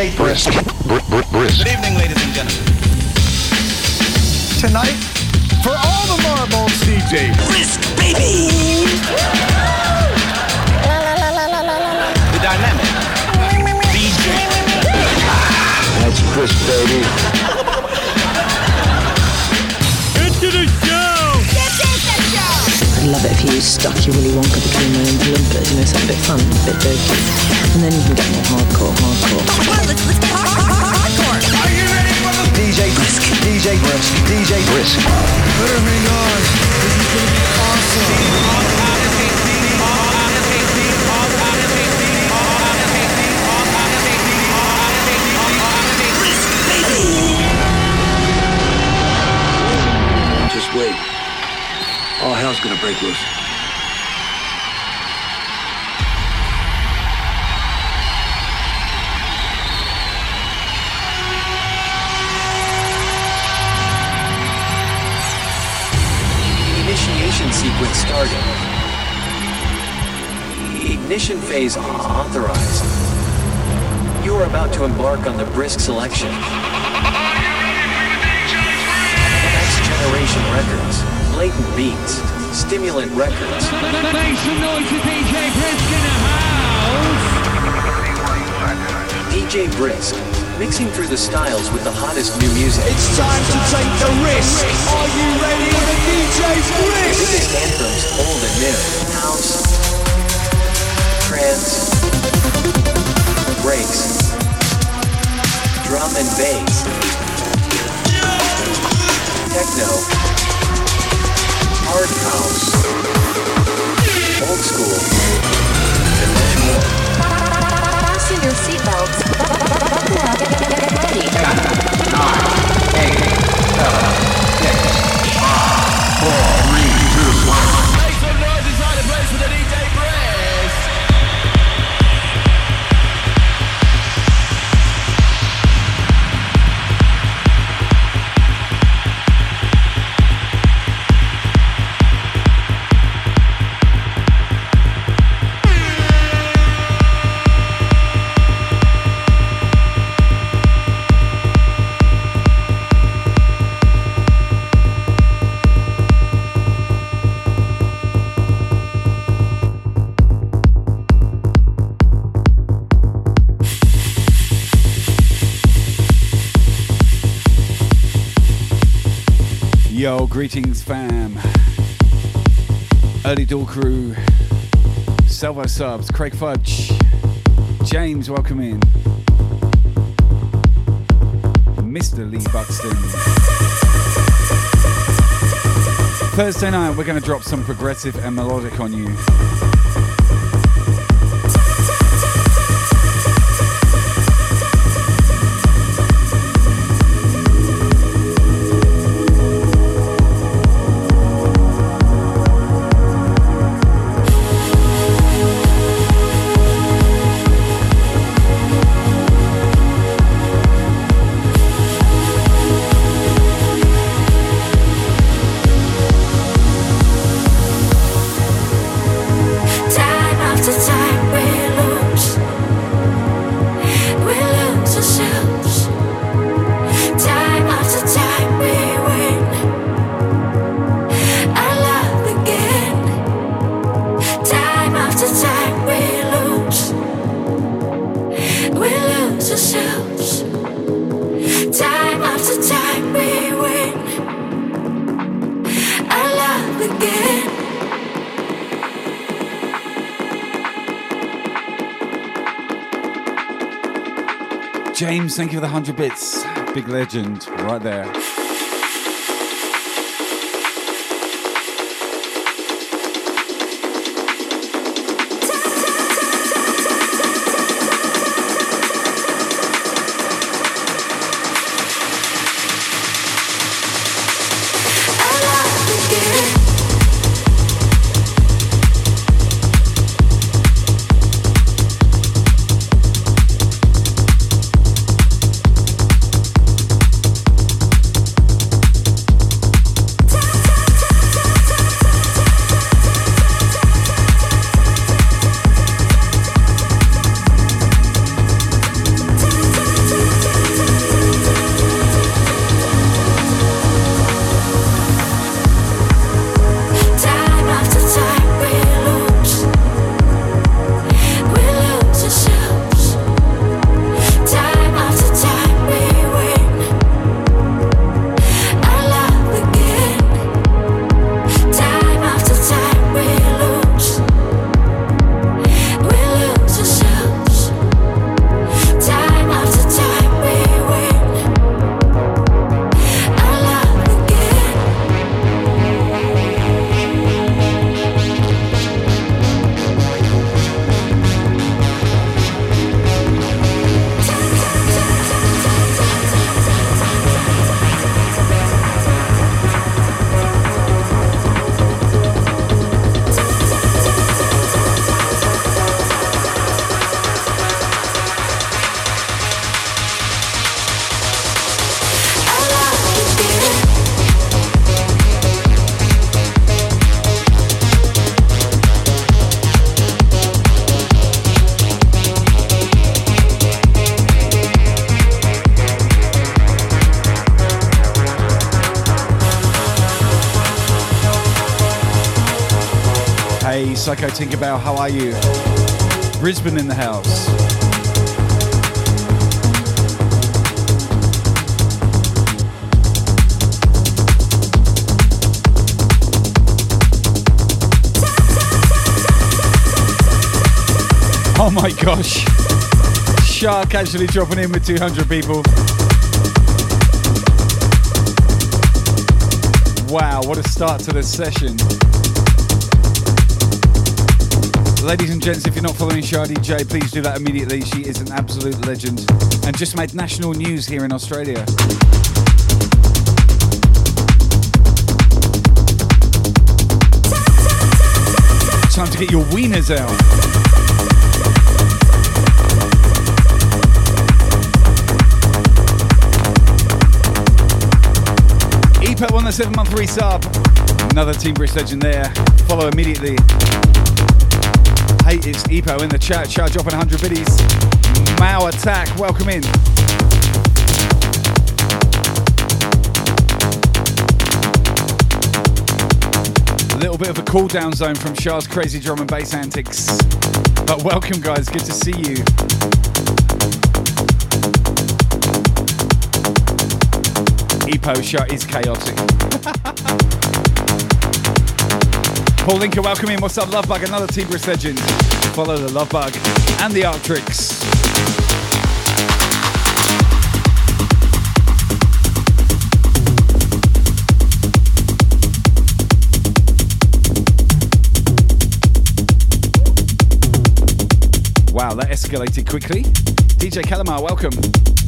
DJ Brisk. Br- br- brisk. Good evening, ladies and gentlemen. Tonight, for all the marbles, DJ Brisk, baby! The dynamic. DJ. That's Brisk, baby. I'd love it if you stuck your Willy Wonka between my own blimpers, you know, something a bit fun, a bit dirty. And then you can get more hardcore, hardcore. Come on, let's, let's get hard, hard, hard, hardcore! Are you ready for the DJ Brisk. DJ Brisk. DJ Brisk. Better hang on. This is gonna be awesome. Hell's gonna break loose. Initiation sequence starting. Ignition phase authorized. You are about to embark on the brisk selection. Next generation records, blatant beats, stimulant records, Make some noise for DJ Brisk in the house! DJ Brisk, mixing through the styles with the hottest new music. It's time to take the risk. Are you ready for the DJ Brisk? Biggest anthems, old and new. House, trance, breaks, drum and bass, techno, hard house, old school, and much more. Fasten your seatbelts. Buckle up. Get ready. Make greetings, fam. Early Door Crew, Salvo Subs, Craig Fudge, James, welcome in. Mr. Lee Buxton. Thursday night, we're going to drop some progressive and melodic on you. Thank you for the 100 bits. Big legend, right there. Tinkerbell, how are you? Brisbane in the house. Oh my gosh. Shark actually dropping in with 200 people. Wow, what a start to this session. Ladies and gents, if you're not following Shah DJ, please do that immediately. She is an absolute legend and just made national news here in Australia. Time to get your wieners out. EPO on the seven month resub. Another Team British legend there. Follow immediately. It's EPO in the chat. Charge dropping 100 biddies. Mao attack. Welcome in. A little bit of a cool down zone from Shah's crazy drum and bass antics. But welcome, guys. Good to see you. Epo shot is chaotic. Paul Linker, welcome in. What's up, Love Bug? Another British legend. Follow the Love Bug and the Arctrix. Wow, that escalated quickly. DJ Calamar, welcome.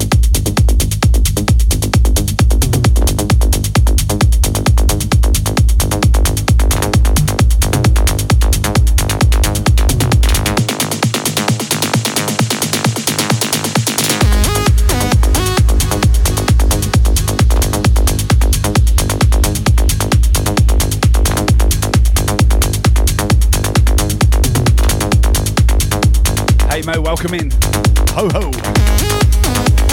Hey Mo, welcome in. Ho ho.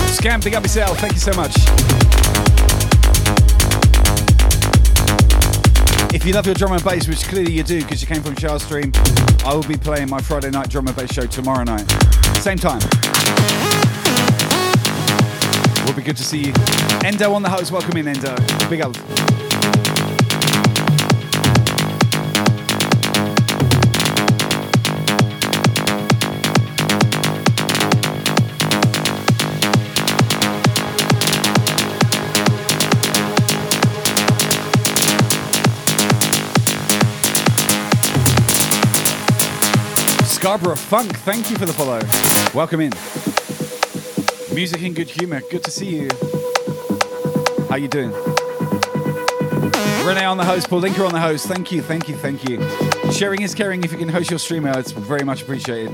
Scam, big up yourself. Thank you so much. If you love your drum and bass, which clearly you do because you came from Shah Stream, I will be playing my Friday night drum and bass show tomorrow night. Same time. We'll be good to see you. Endo on the host. Welcome in, Endo. Big up. Scarborough Funk, thank you for the follow. Welcome in. Music in good humor. Good to see you. How you doing? Renee on the host, Paul Linker on the host. Thank you, thank you, thank you. Sharing is caring. If you can host your stream out, it's very much appreciated.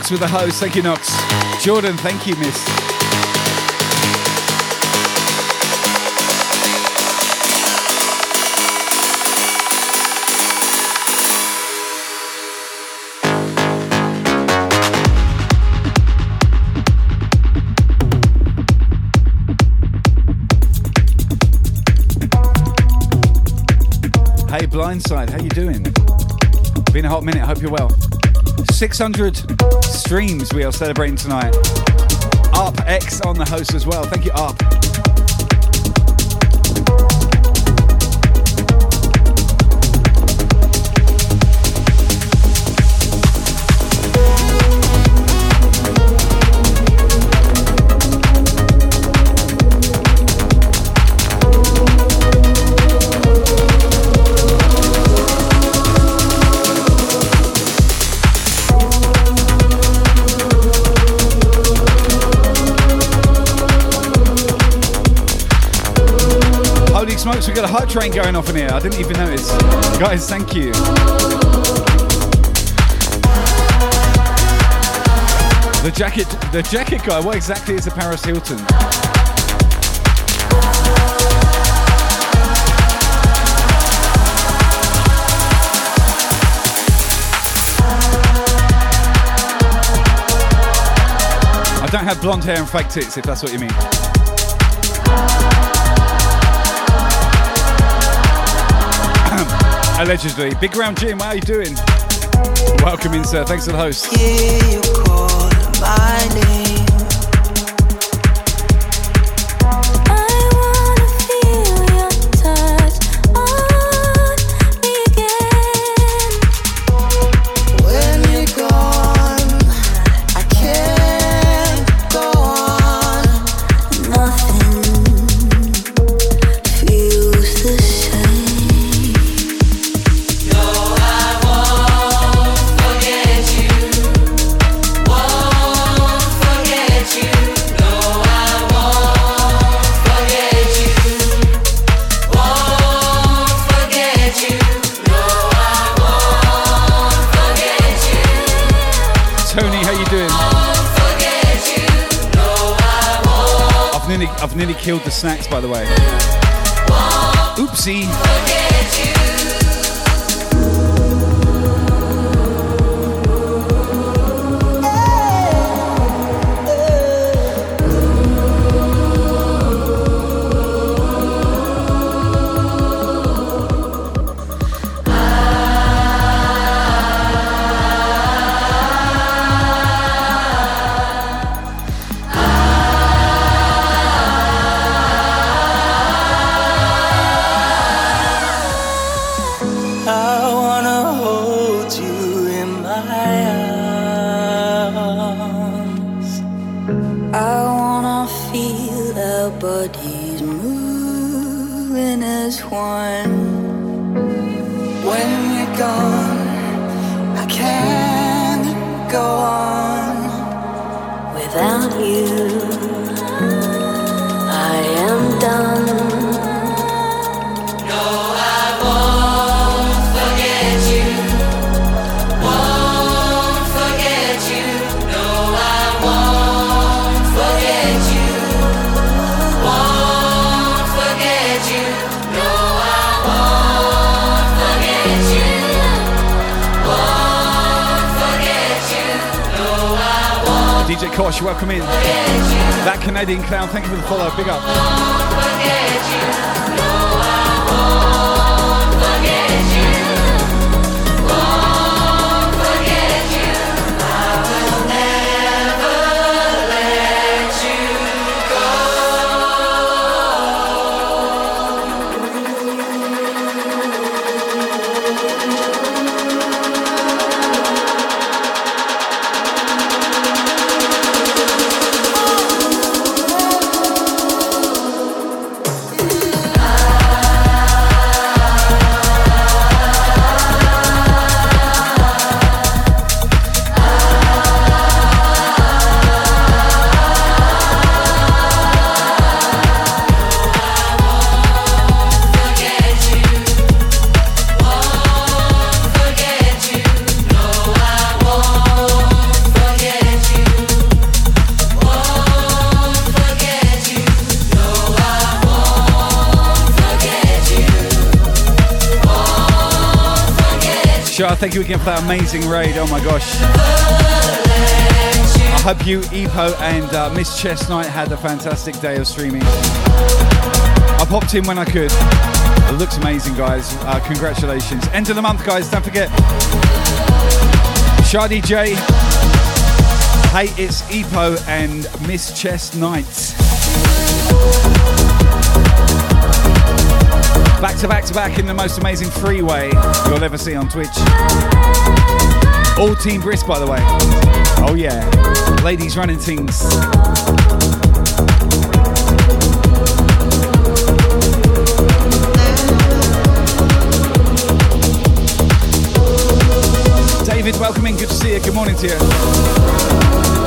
Knox with the host. Thank you, Knox. Jordan, thank you, miss. Hey, Blindside, how you doing? Been a hot minute. Hope you're well. 600 streams we are celebrating tonight. Up X on the host as well. Thank you, Up. hot train going off in here. I didn't even notice. Guys, thank you. The jacket, the jacket guy. What exactly is a Paris Hilton? I don't have blonde hair and fake tits, if that's what you mean. Allegedly. Big Round Jim, how are you doing? Welcome in, sir. Thanks for the host. Killed the snacks, by the way. Oopsie. Welcome in. That Canadian clown, thank you for the follow. Big up. Shah, thank you again for that amazing raid. Oh my gosh. I hope you, Epo, and uh, Miss Chestnut had a fantastic day of streaming. I popped in when I could. It looks amazing, guys. Uh, congratulations. End of the month, guys. Don't forget. Shah DJ. Hey, it's Epo and Miss Chestnut. To back to back in the most amazing freeway you'll ever see on Twitch. All Team Brisk, by the way. Oh, yeah. Ladies running things. David, welcome in. Good to see you. Good morning to you.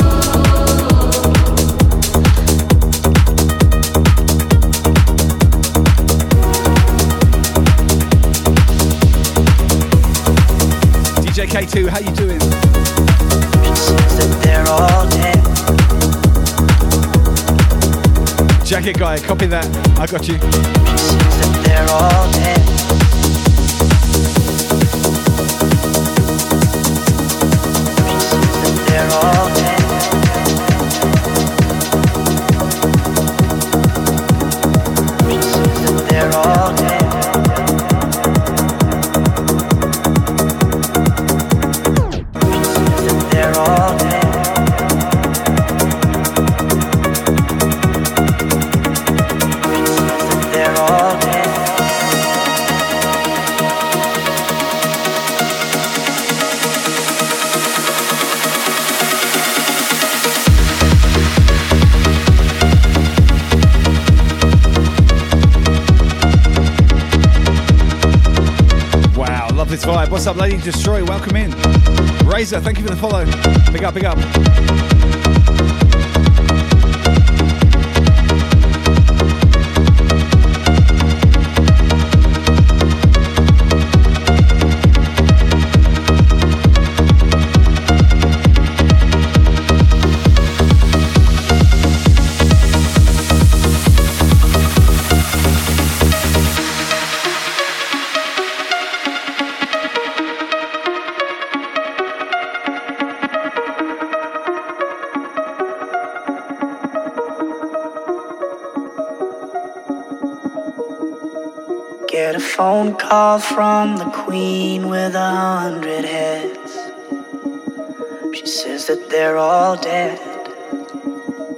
K2, how you doing? Jacket guy, copy that. I got you. What's up, Lady Destroy? Welcome in. Razor, thank you for the follow. Big up, big up. Get a phone call from the queen with a hundred heads. She says that they're all dead.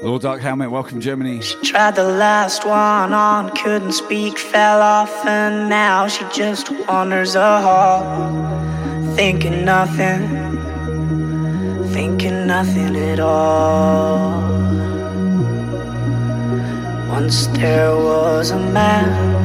Lord Dark Helmet, welcome Germany. She Tried the last one on, couldn't speak, fell off, and now she just wanders a hall. Thinking nothing, thinking nothing at all. Once there was a man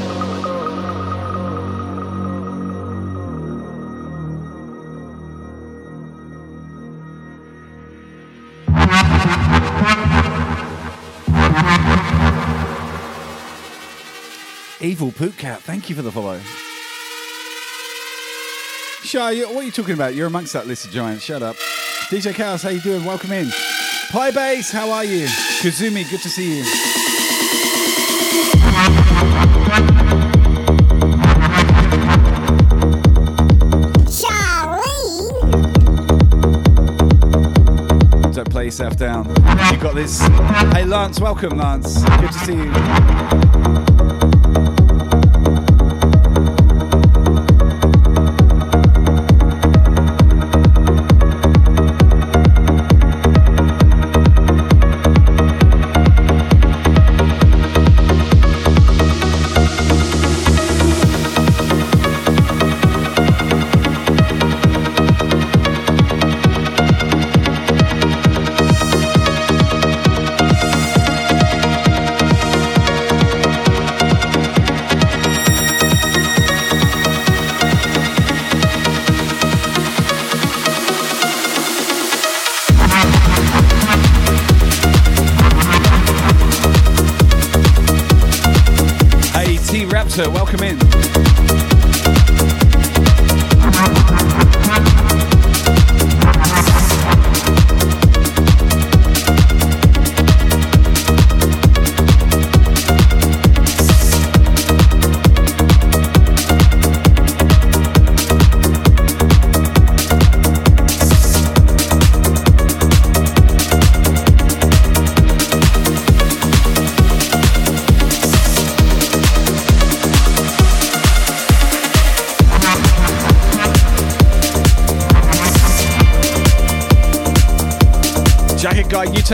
Evil Poot Cat, thank you for the follow. Shy, what are you talking about? You're amongst that list of giants. Shut up. DJ Chaos, how you doing? Welcome in. Pie Base, how are you? Kazumi, good to see you. Don't play yourself down. You've got this. Hey, Lance, welcome, Lance. Good to see you.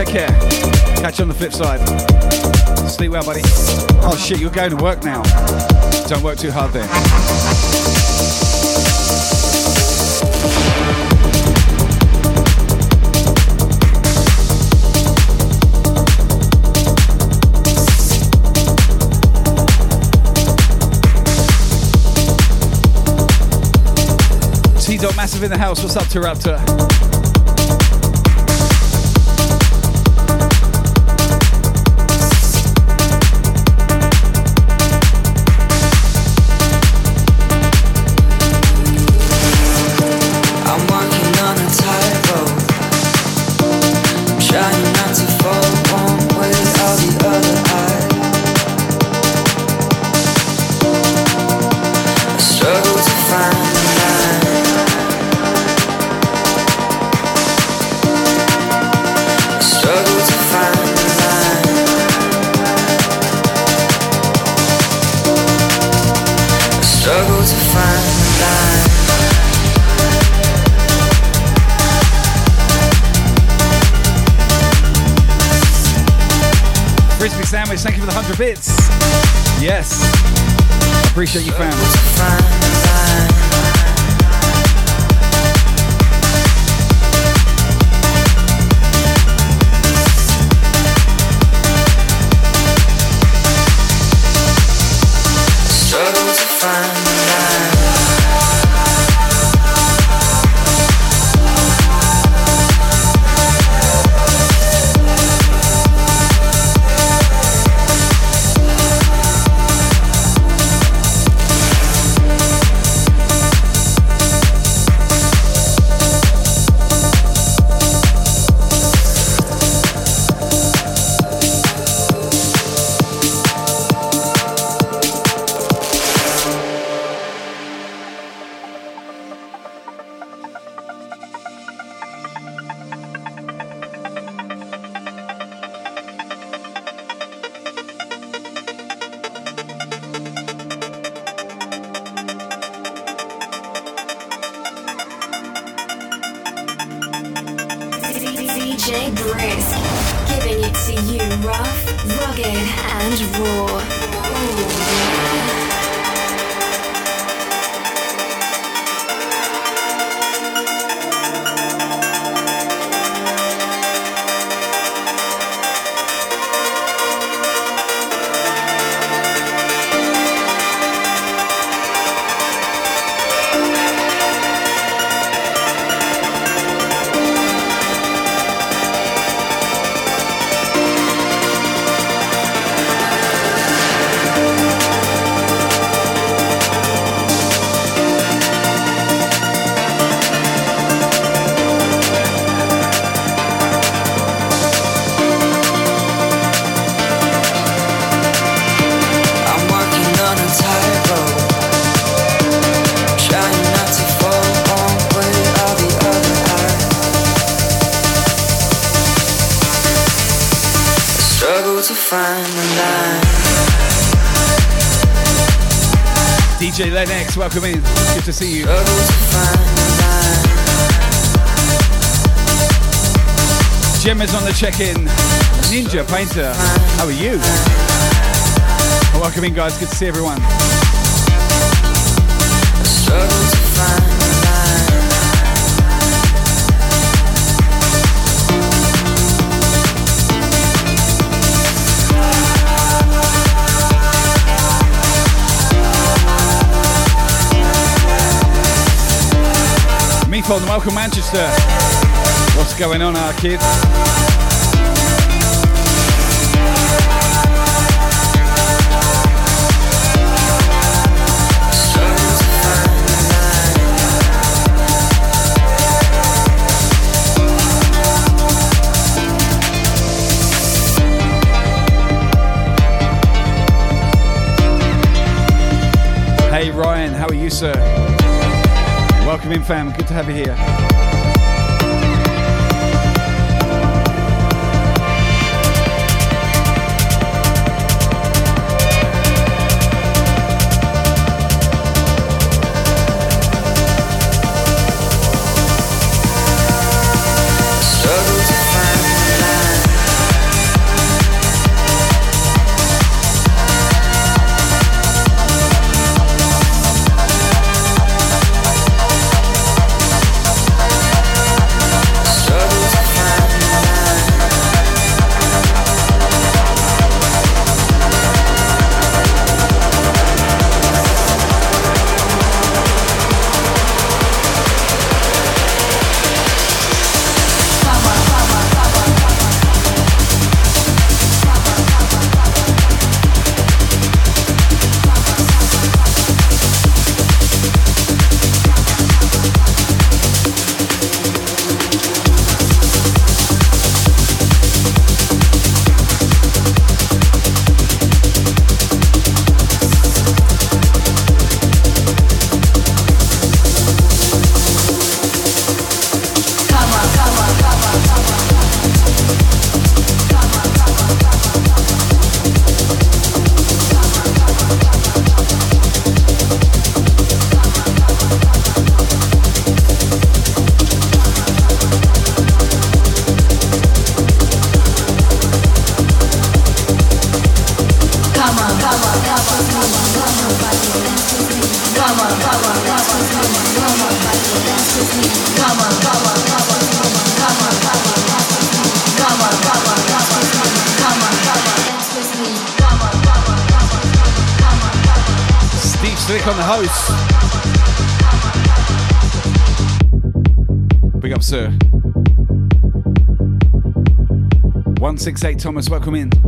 Take care. Catch you on the flip side. Sleep well, buddy. Oh shit, you're going to work now. Don't work too hard there. T Dot Massive in the house. What's up, to bits. Yes. Appreciate you, fam. Welcome in. Good to see you. Gemma's on the check-in. Ninja Painter, how are you? Welcome in, guys. Good to see everyone. Meathon, welcome Manchester. What's going on, our kids? Hey Ryan, how are you, sir? Welcome in, fam. Good to have you here. 168 Thomas, welcome in.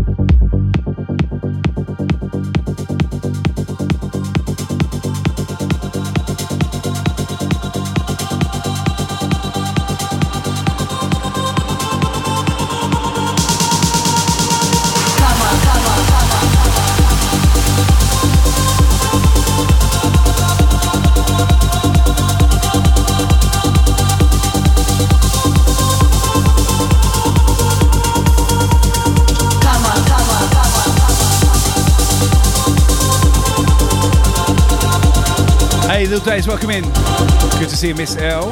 Little days, welcome in. Good to see you, Miss L.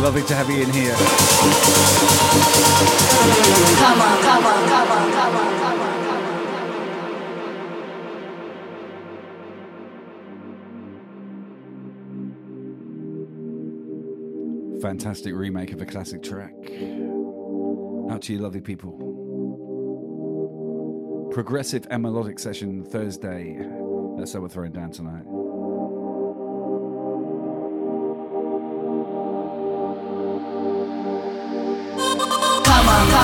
Lovely to have you in here. Come on, come on, come on, come on. Fantastic remake of a classic track. Out to you, lovely people. Progressive and melodic session Thursday. That's what we're throwing down tonight.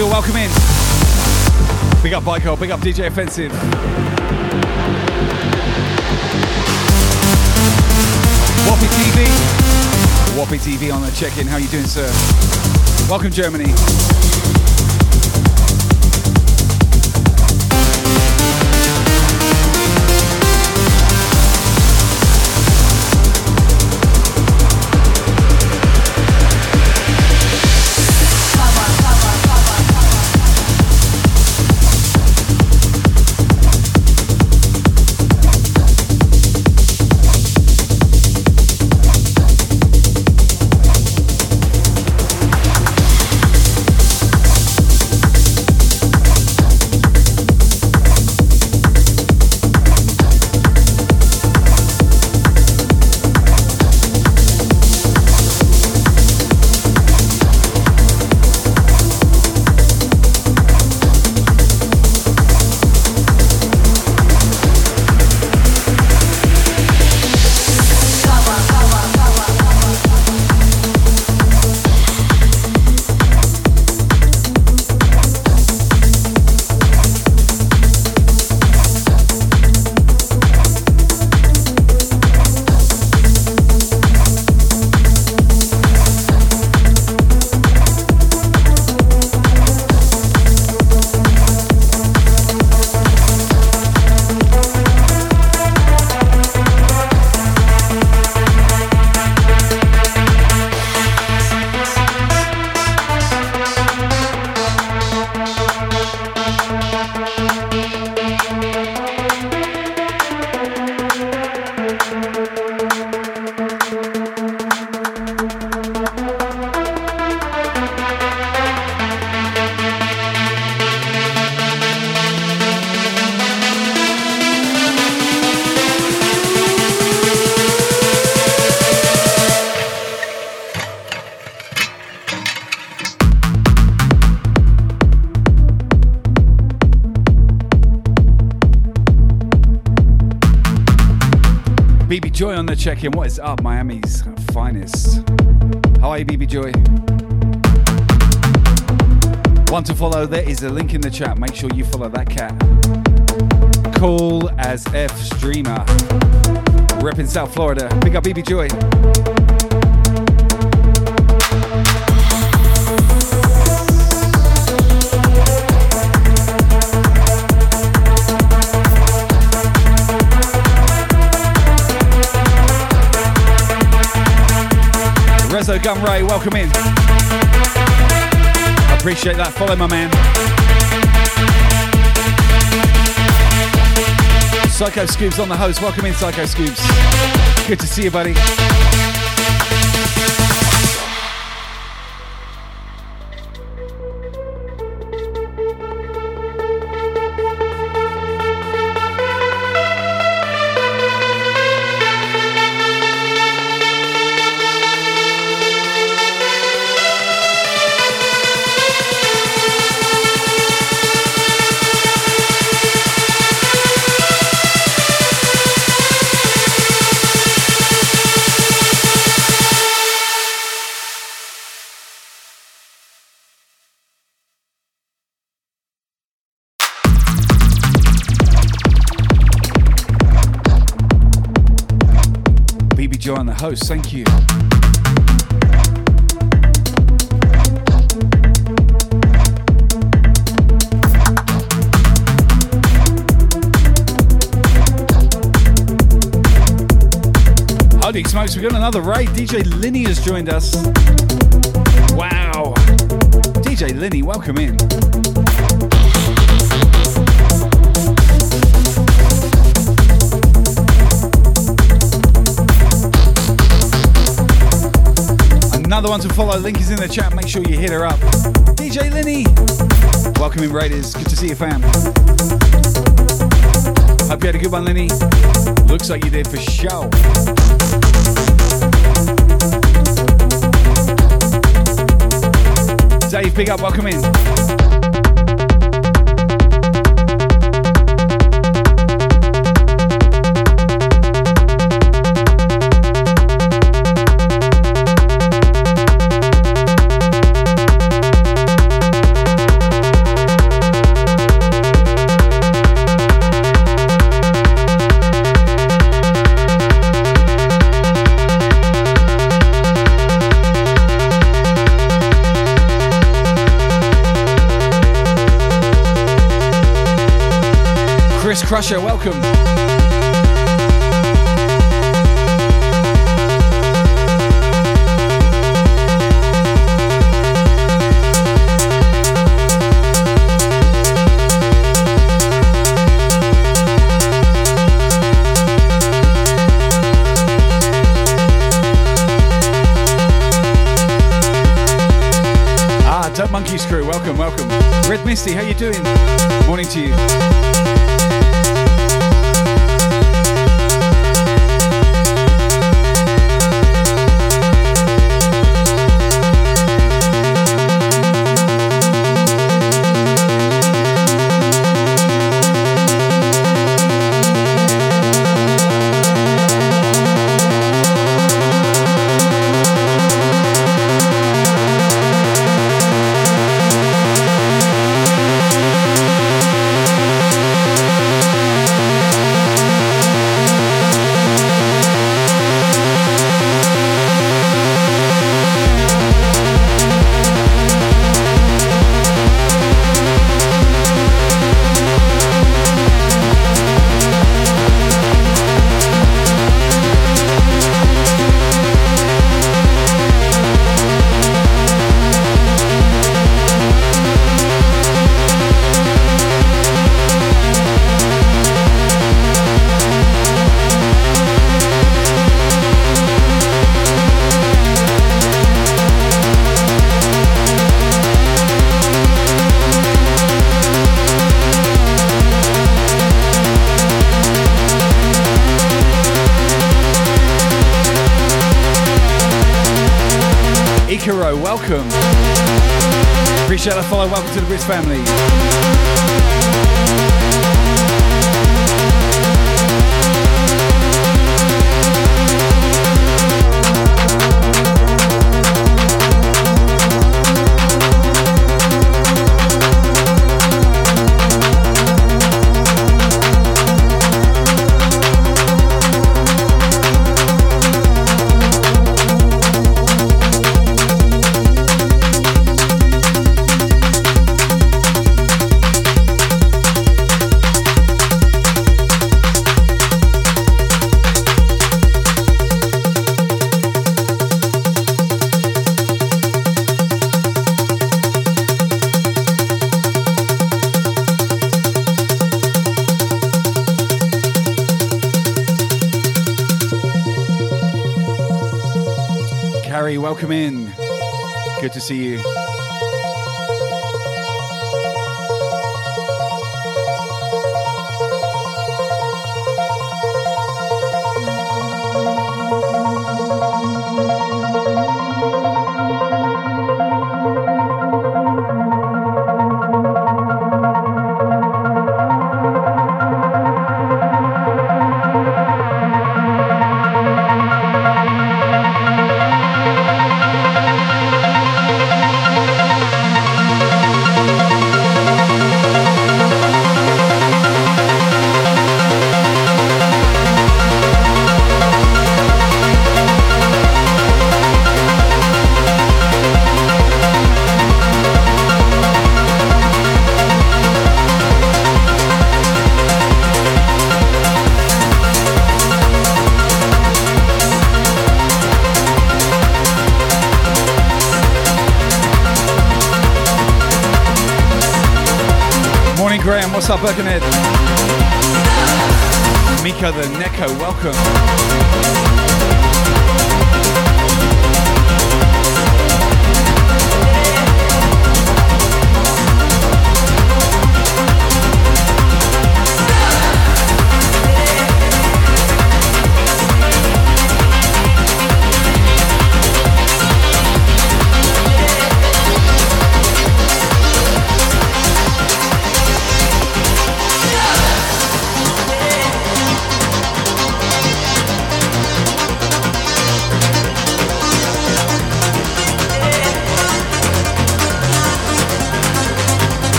Zickfield, welcome in. Big up Bico, big up DJ Offensive. Whoppy TV. Whoppy TV on the check-in. How you doing, sir? Welcome, Germany. Check in. What is up, Miami's finest? How are you, BB Joy? One to follow, there is a link in the chat. Make sure you follow that cat. Cool as F streamer. Repping South Florida. Big up BB Joy. Rezo Gun Ray, welcome in. I appreciate that. Follow my man. Psycho Scoops on the host. Welcome in, Psycho Scoops. Good to see you, buddy. Thank you. Holy smokes, we got another raid. DJ Linny has joined us. Wow. DJ Linny, welcome in. Another one to follow. Link is in the chat. Make sure you hit her up. DJ Linny. Welcome in, Raiders. Good to see you, fam. Hope you had a good one, Linny. Looks like you did for sure. Dave, big up. Welcome in. Crusher, welcome. Ah, Monkeys crew, welcome, welcome. Red Misty, how you doing? Morning to you.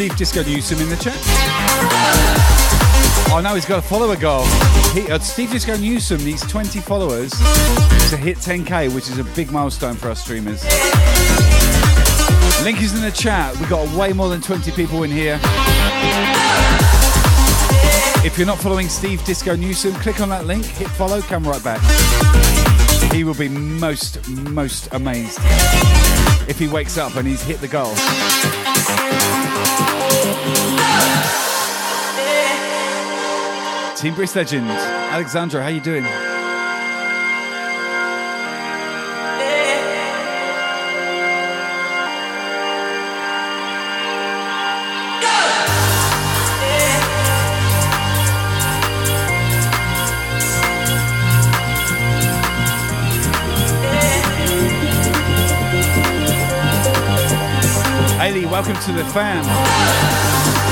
Steve Disco Newsom in the chat? Oh no, he's got a follower goal. He, uh, Steve Disco Newsom needs 20 followers to hit 10k, which is a big milestone for us streamers. Link is in the chat. We've got way more than 20 people in here. If you're not following Steve Disco Newsom, click on that link, hit follow, come right back. He will be most, most amazed if he wakes up and he's hit the goal. Team Brisk Legend, Alexandra, how you doing? Haley, welcome to the fam.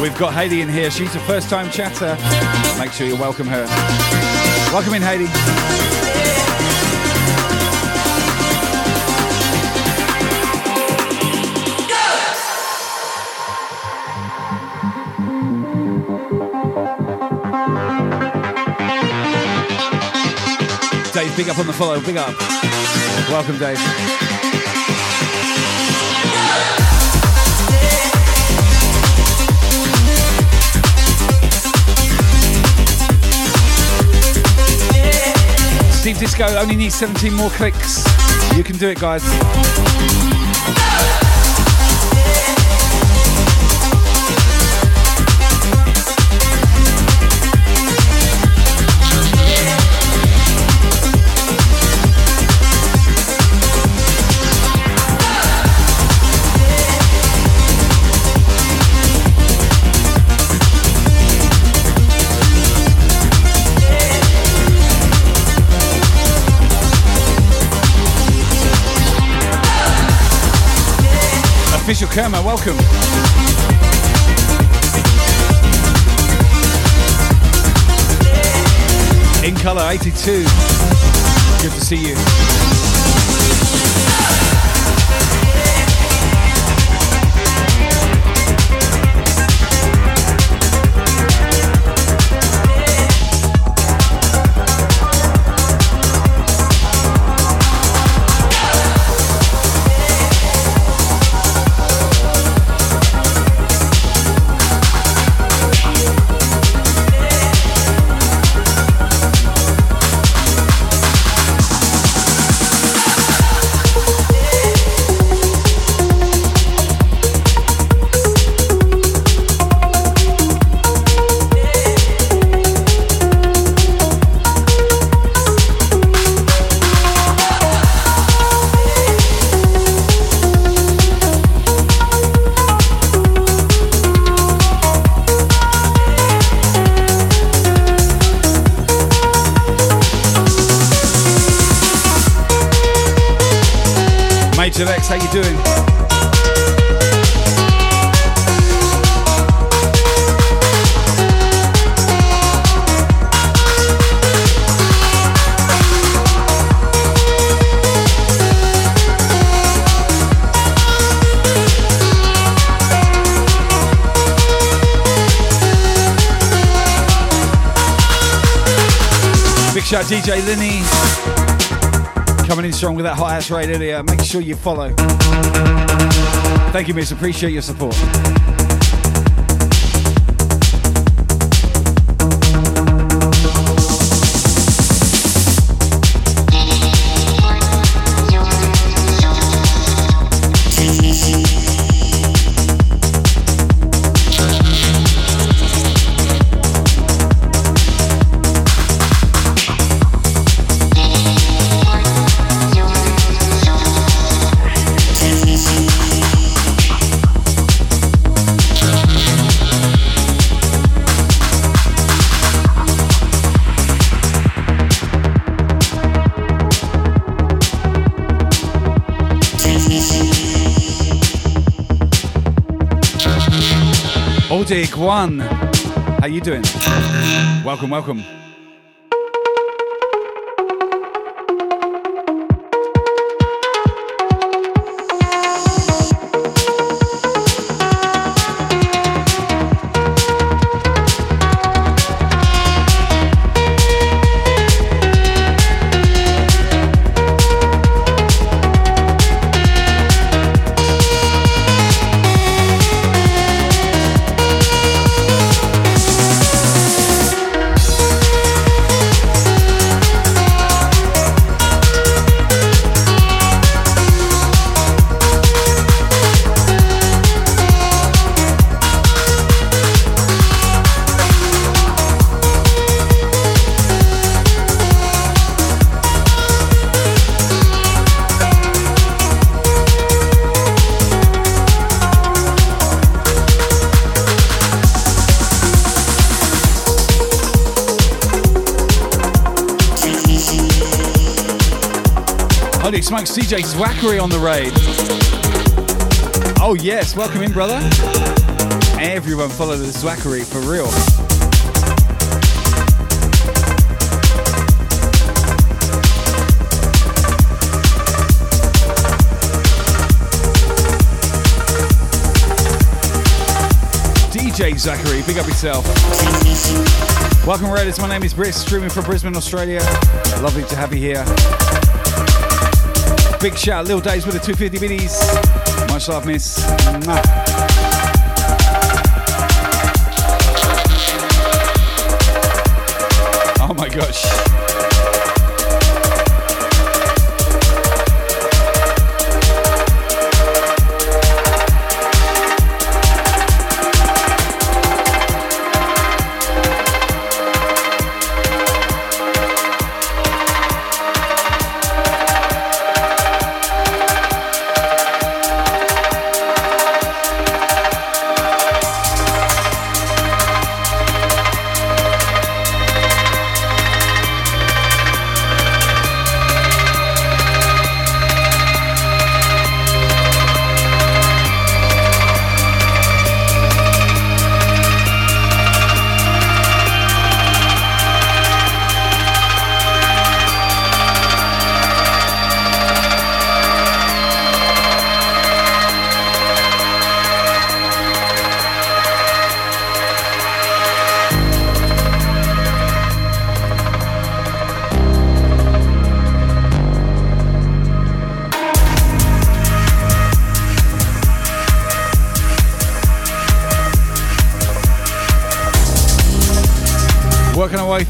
We've got Haley in here. She's a first time chatter. Make sure you welcome her. Welcome in, Haley. Dave, big up on the follow. Big up. Welcome, Dave. Steve Disco only needs 17 more clicks. You can do it, guys. Official Kerma, welcome. In Color 82. Good to see you. DJ Linny. Coming in strong with that hot ass raid earlier. Make sure you follow. Thank you, miss. Appreciate your support. Odig One. How you doing? Welcome, welcome. CJ Zwackery on the raid. Oh, yes, welcome in, brother. Everyone follow the Zwackery for real. DJ Zachary, big up yourself. Welcome, Raiders. My name is Brisk, streaming from Brisbane, Australia. Lovely to have you here. Big shout, Lil Days with the 250 biddies. Much love, miss. Mwah. Oh my gosh.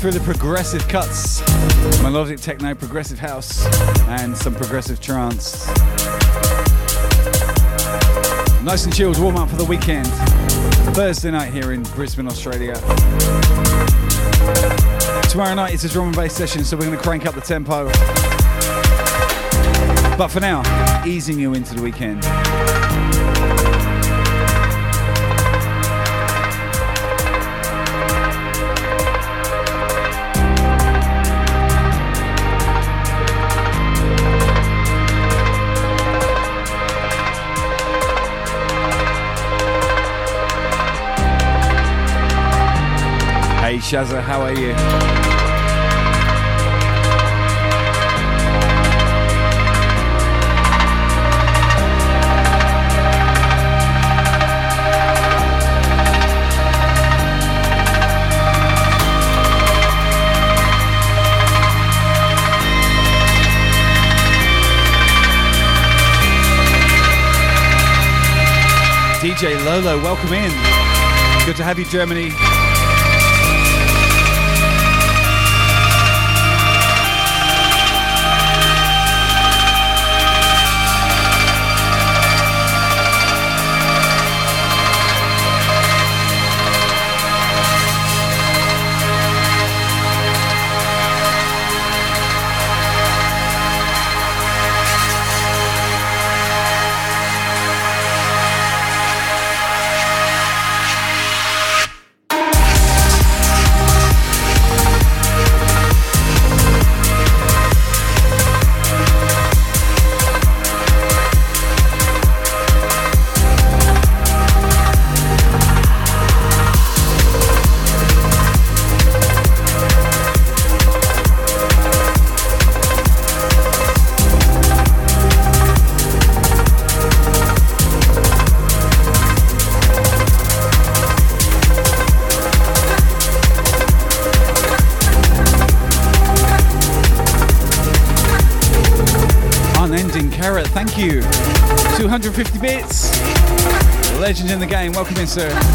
Through the progressive cuts, melodic techno, progressive house, and some progressive trance. Nice and chilled, warm up for the weekend. Thursday night here in Brisbane, Australia. Tomorrow night is a drum and bass session, so we're going to crank up the tempo. But for now, easing you into the weekend. Shazza, how are you? DJ Lolo, welcome in. Good to have you, Germany. Game, sir.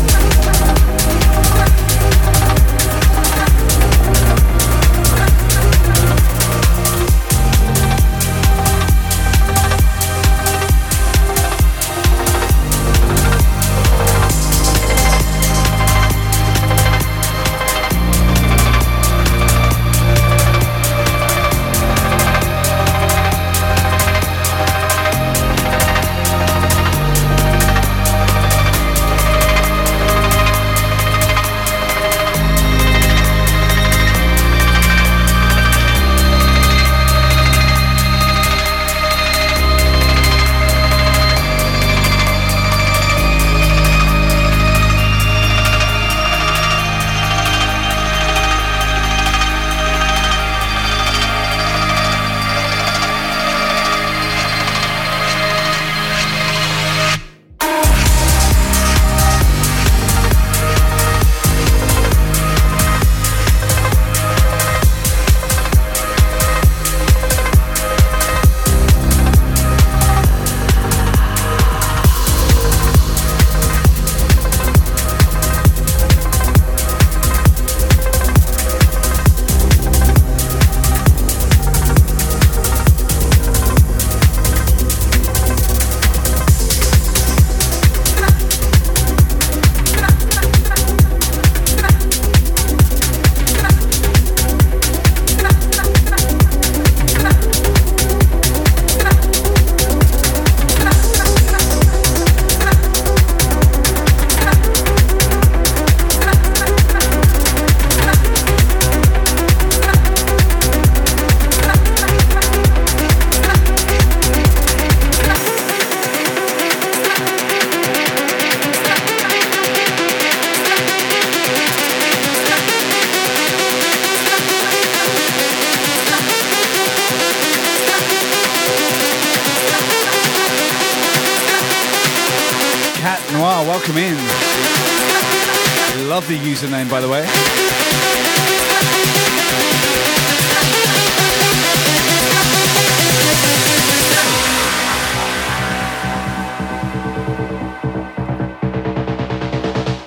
Username, by the way.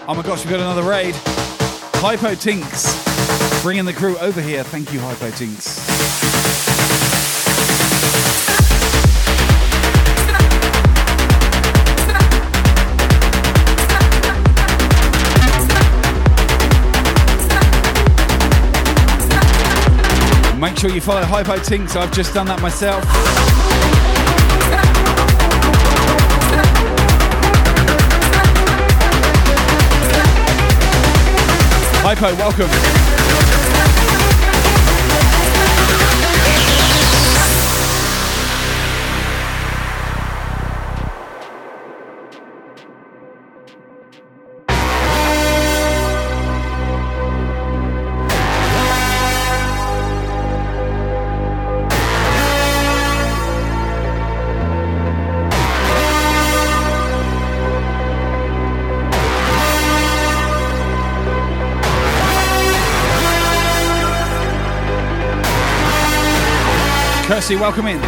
Oh my gosh, we've got another raid. Hypo Tinks. Bringing the crew over here. Thank you, Hypo Tinks. Make sure you follow Hypo Tinks. I've just done that myself. Hypo, welcome. Welcome in.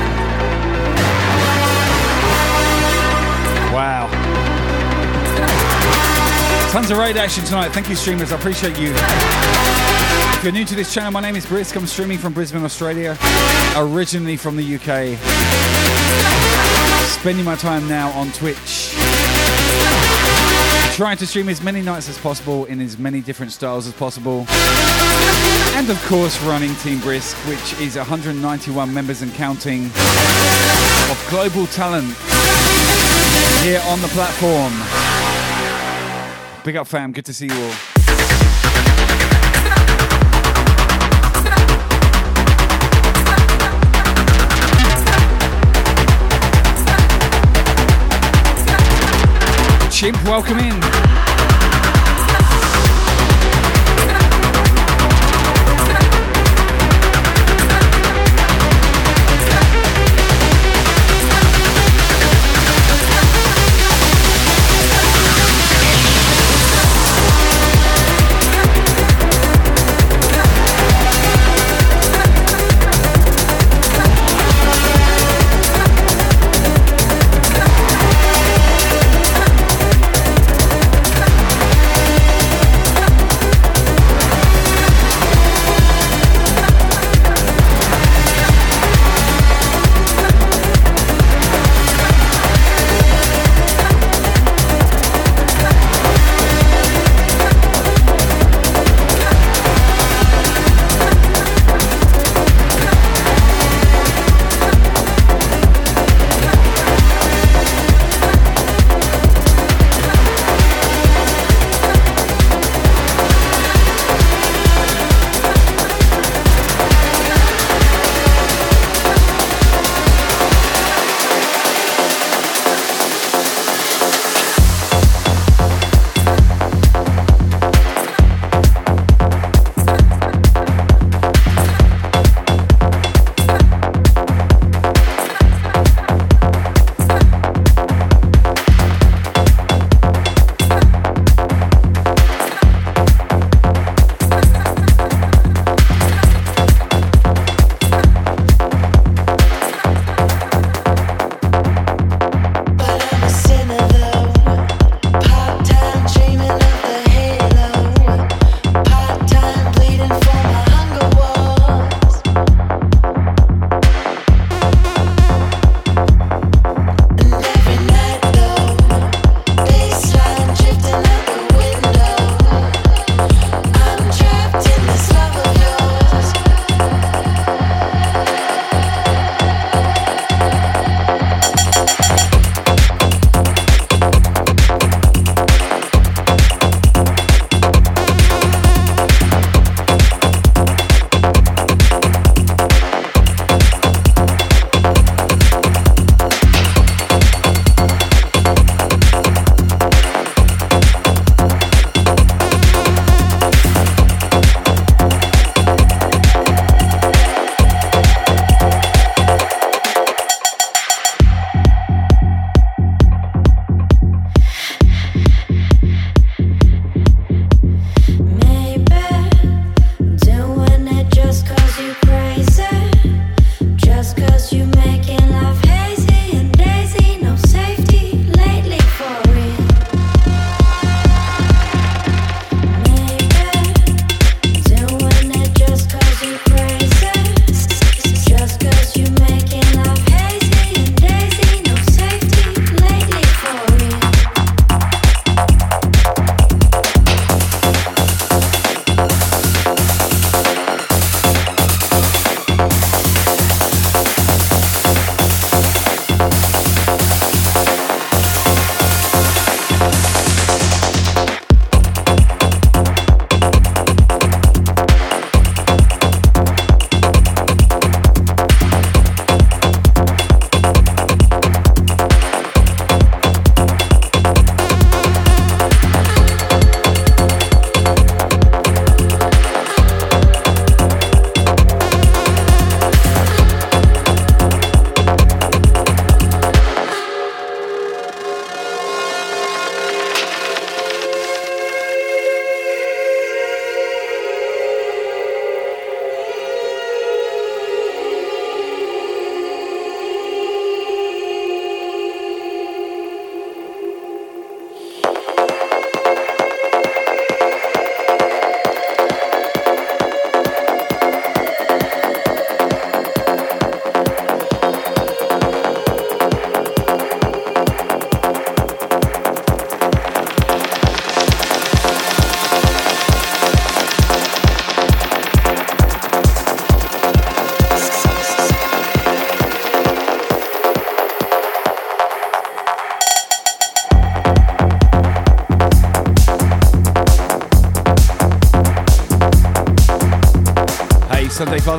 Wow. Tons of raid action tonight. Thank you, streamers. I appreciate you. If you're new to this channel, my name is Brisk. I'm streaming from Brisbane, Australia, originally from the UK. Spending my time now on Twitch. Trying to stream as many nights as possible in as many different styles as possible. And of course, running Team Brisk, which is 191 members and counting of global talent here on the platform. Big up, fam. Good to see you all. Chimp, welcome in.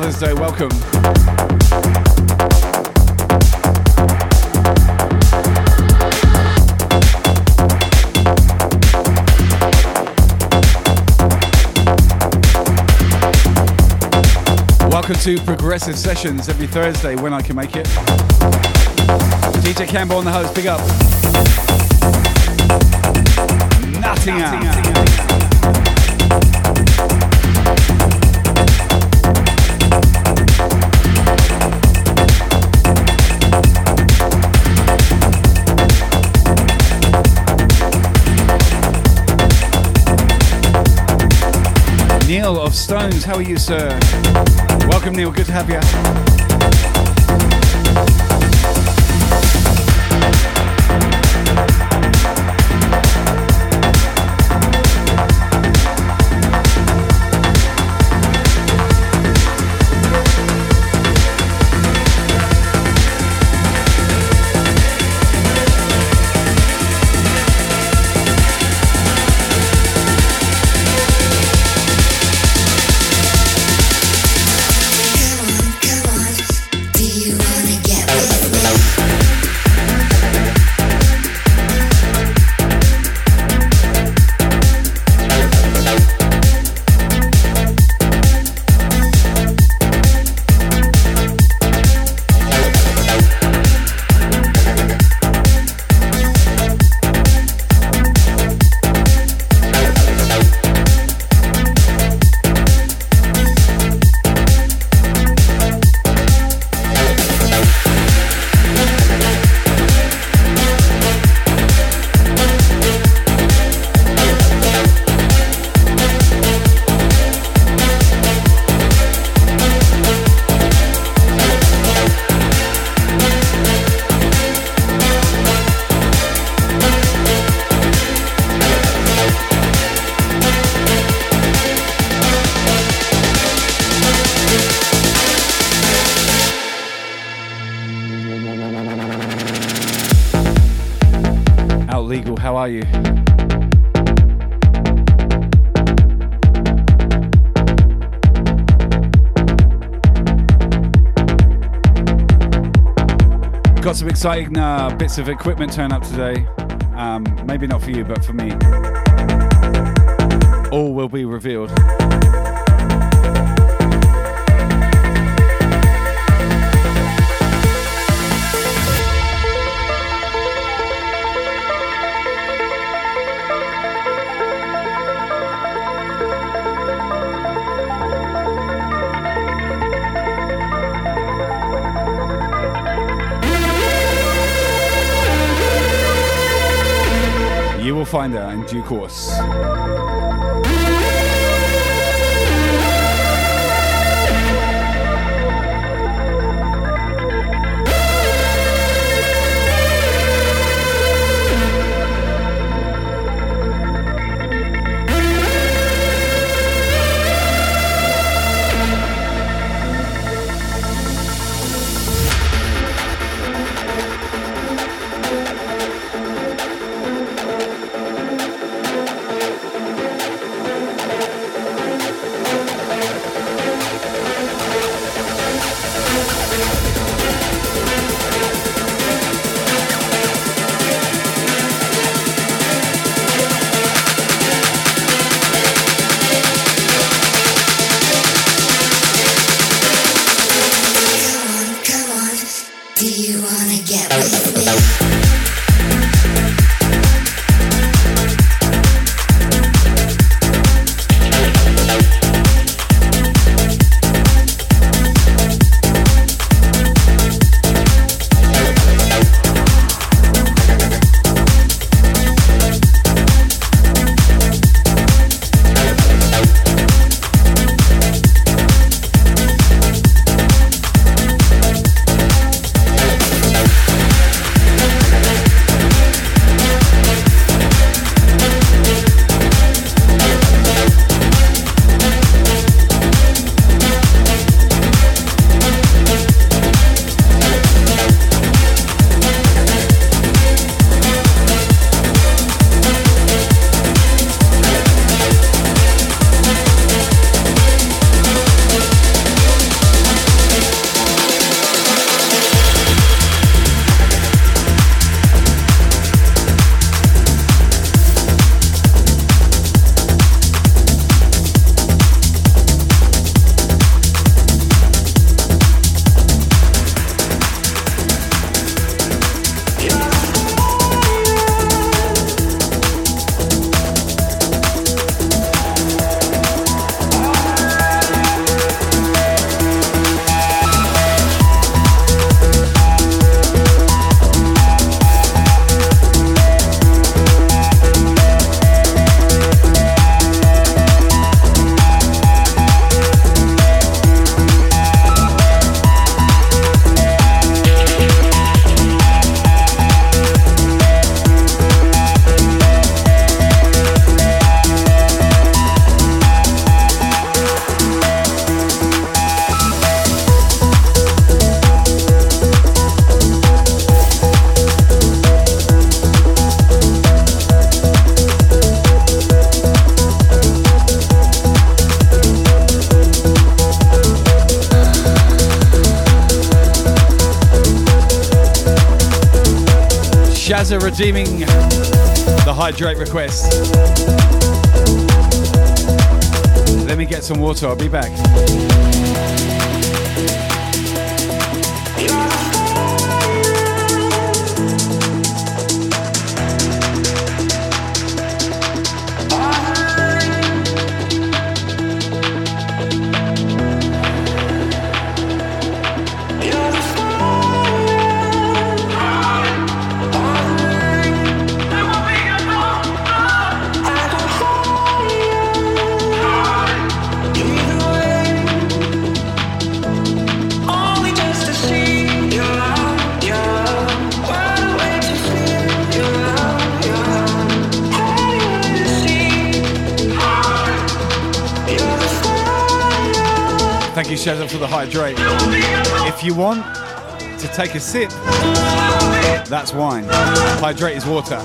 Father's Day. Welcome. Welcome to Progressive Sessions every Thursday when I can make it. DJ Campbell on the host, big up. Nottingham. Neil of Stones, how are you, sir? Welcome, Neil. Good to have you. Exciting uh, bits of equipment turn up today. Um, maybe not for you, but for me. All will be revealed. Due course. Great request. Let me get some water, I'll be back. take a sip. That's wine. Hydrate is water.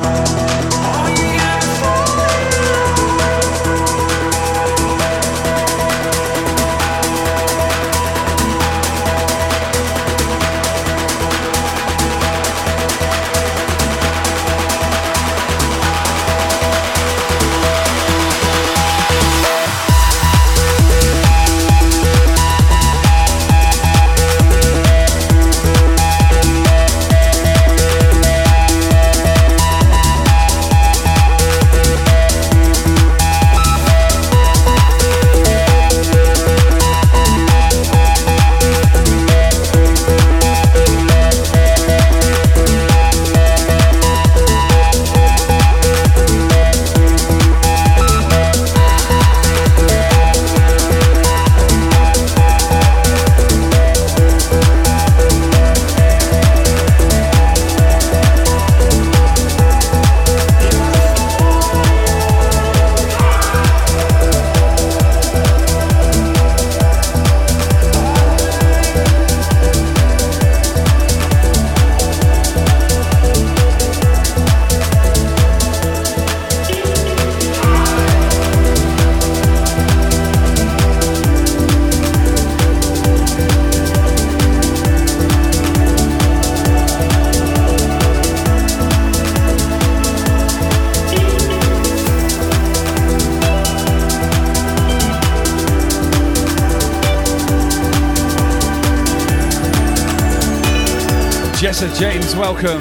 James, welcome.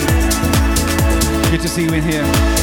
Good to see you in here.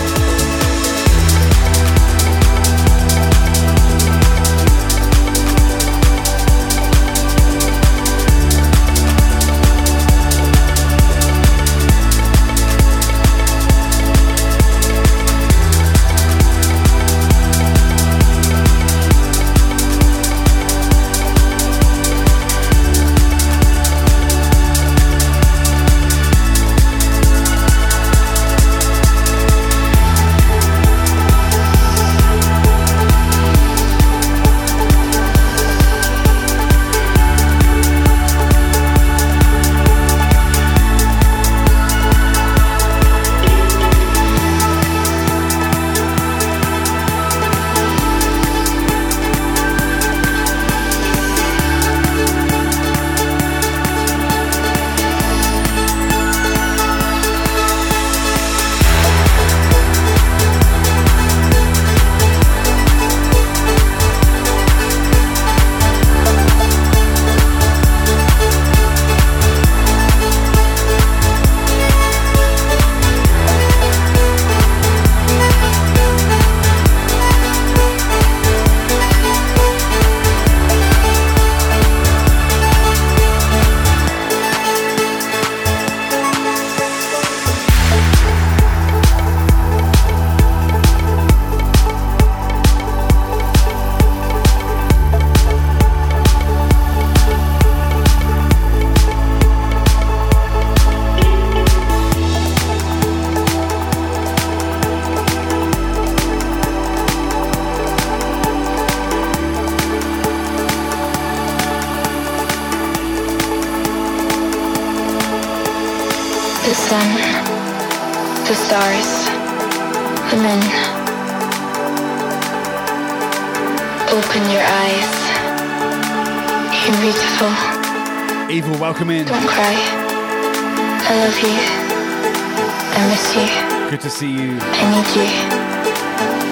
see you. I need you.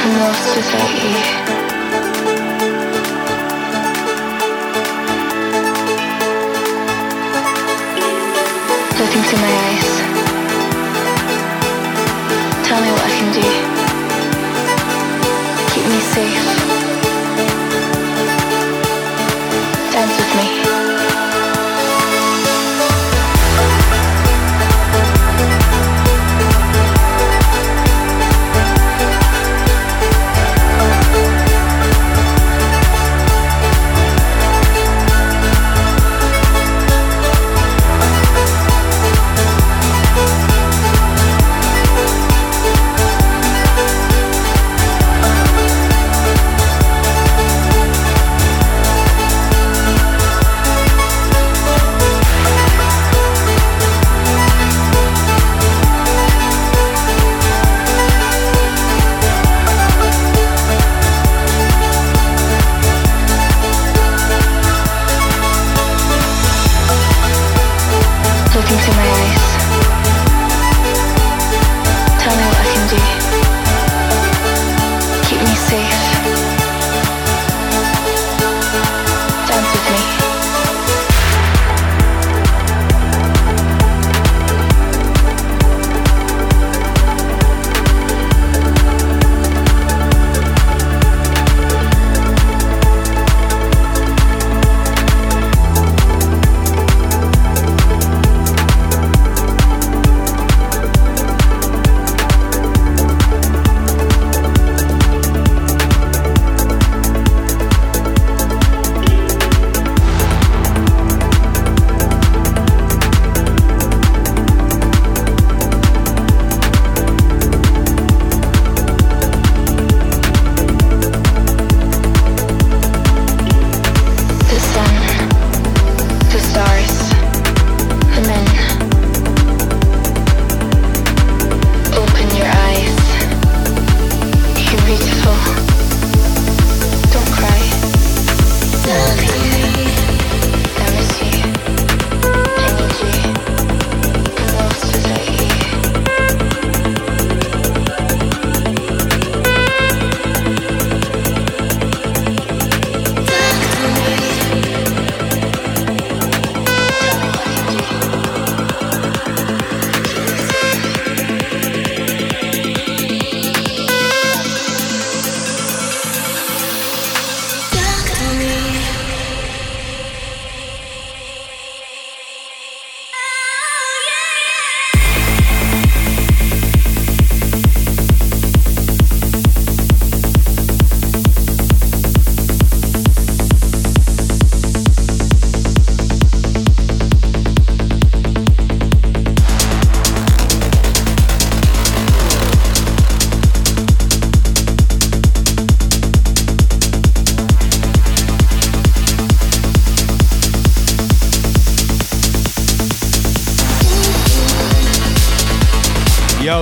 I'm lost without you.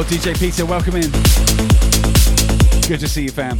DJ Peter, welcome in. Good to see you, fam.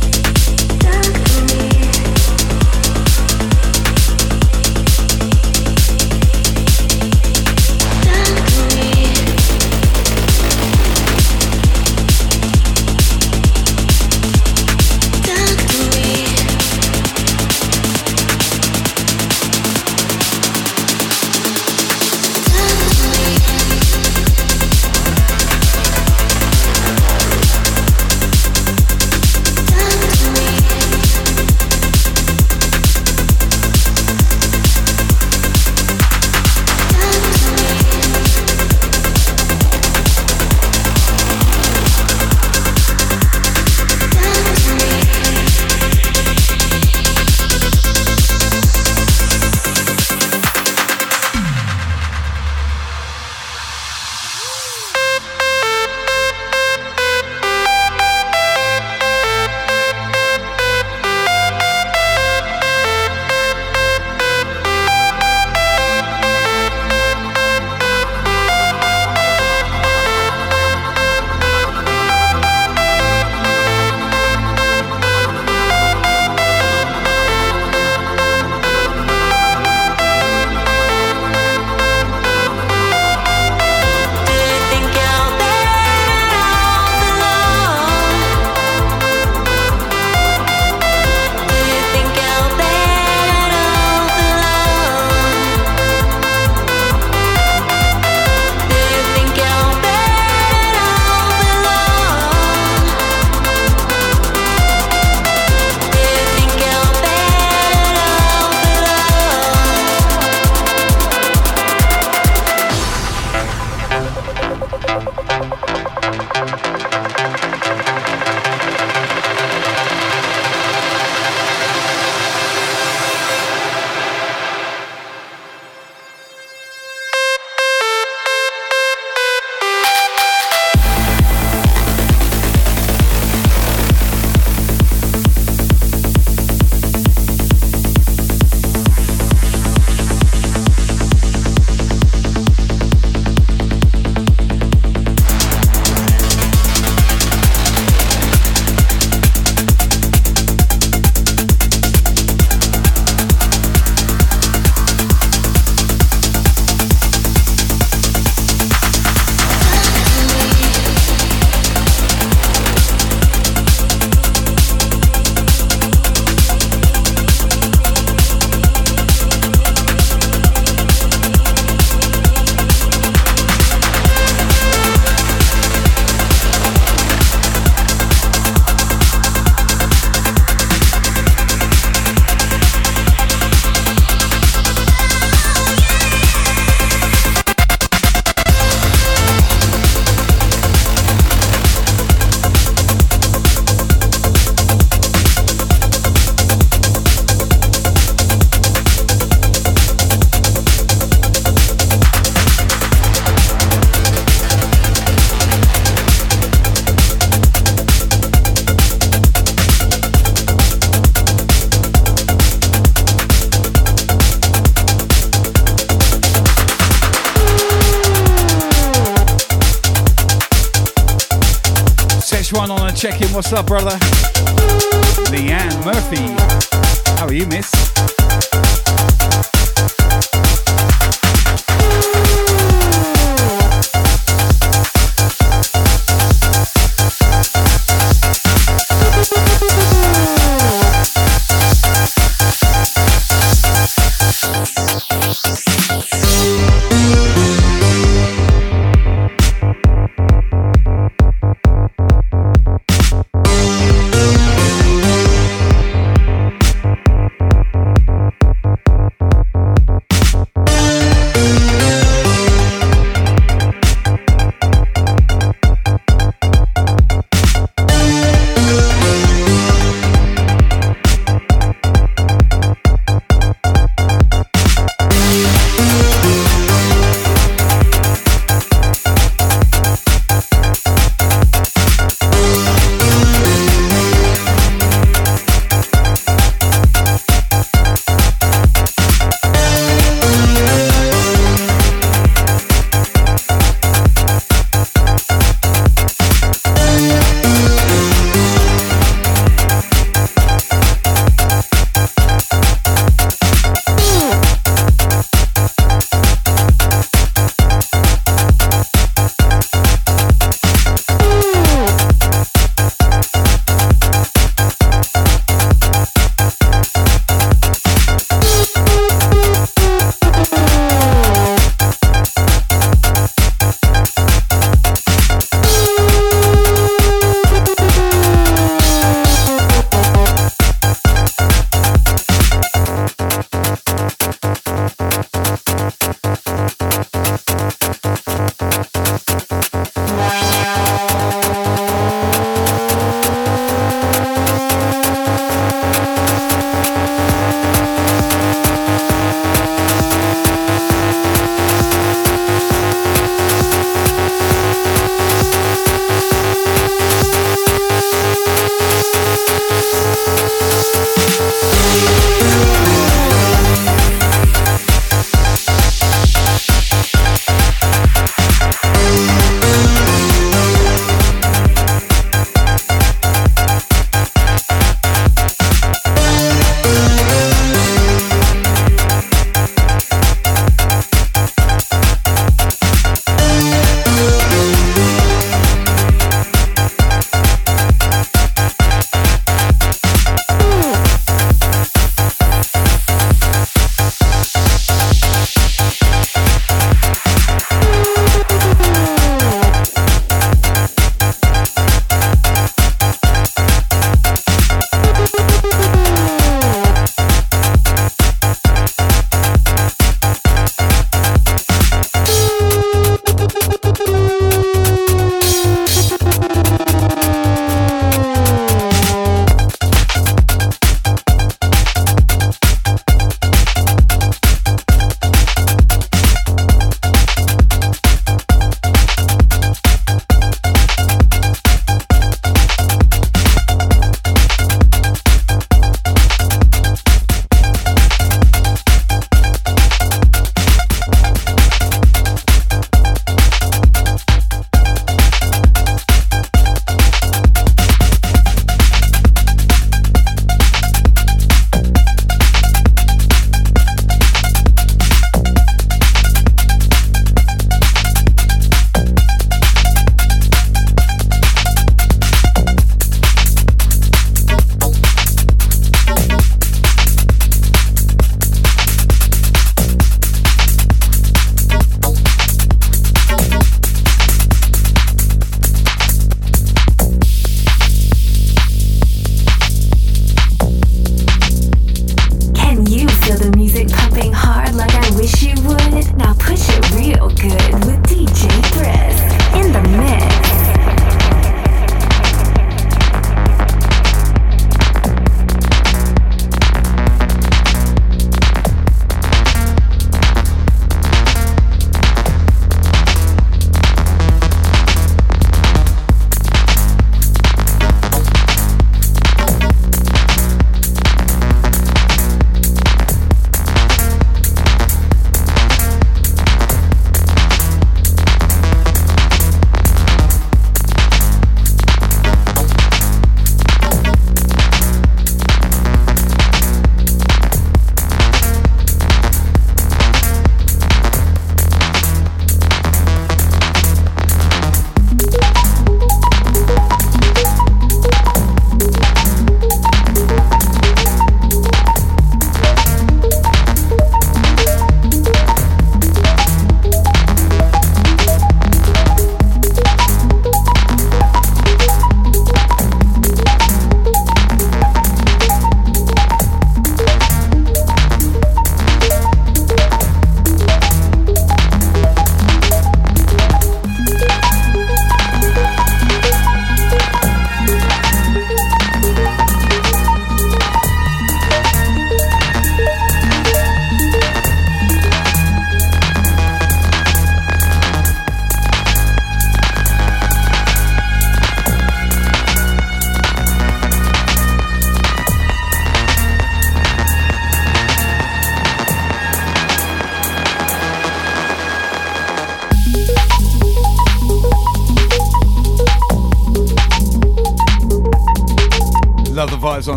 What's up, brother?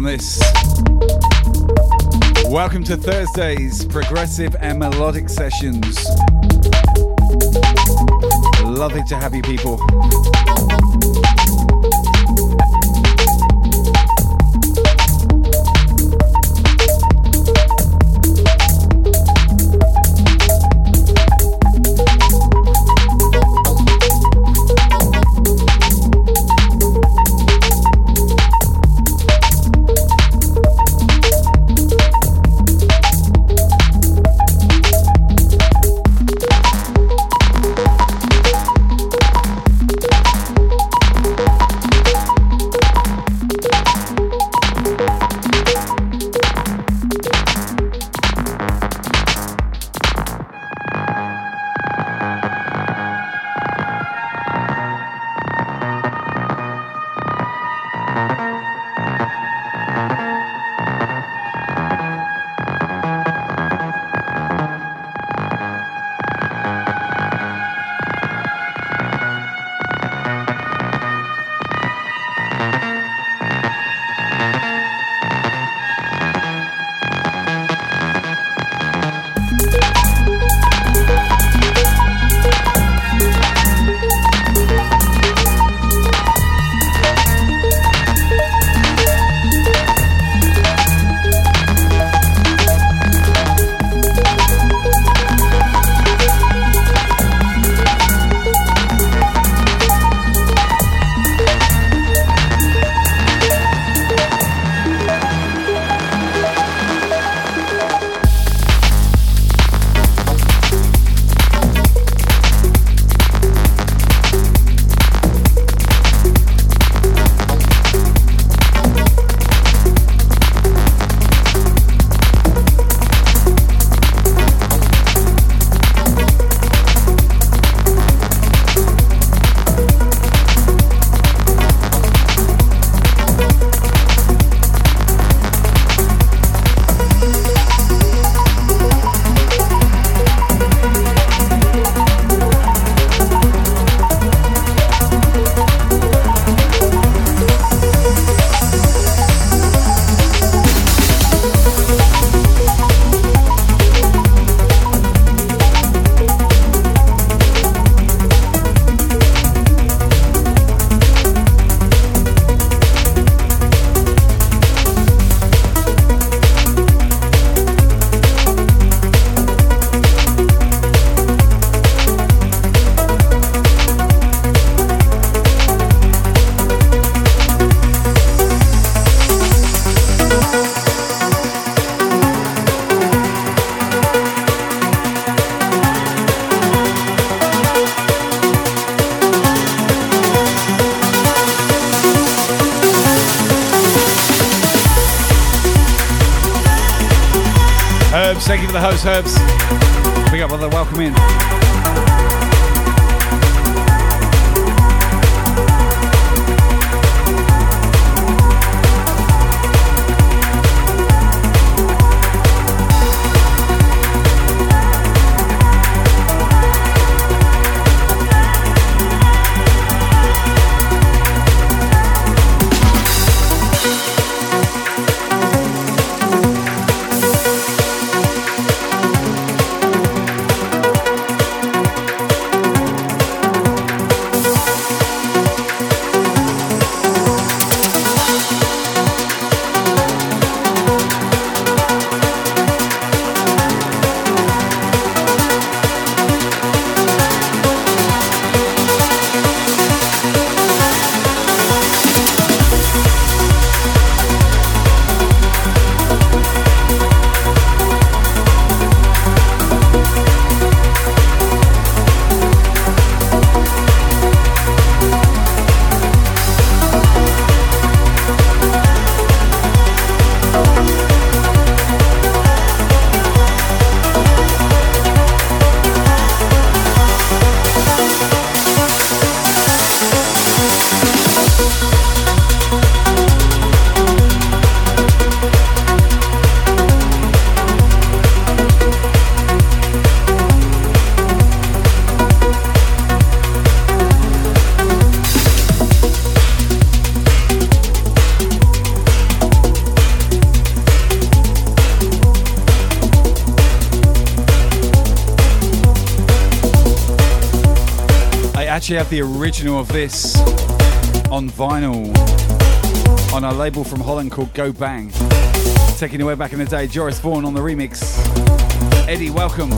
On this. Welcome to Thursday's progressive and melodic sessions. Lovely to have you people. Actually have the original of this on vinyl on a label from Holland called Go Bang. Taking away back in the day, Joris Voorn on the remix. Eddie, welcome.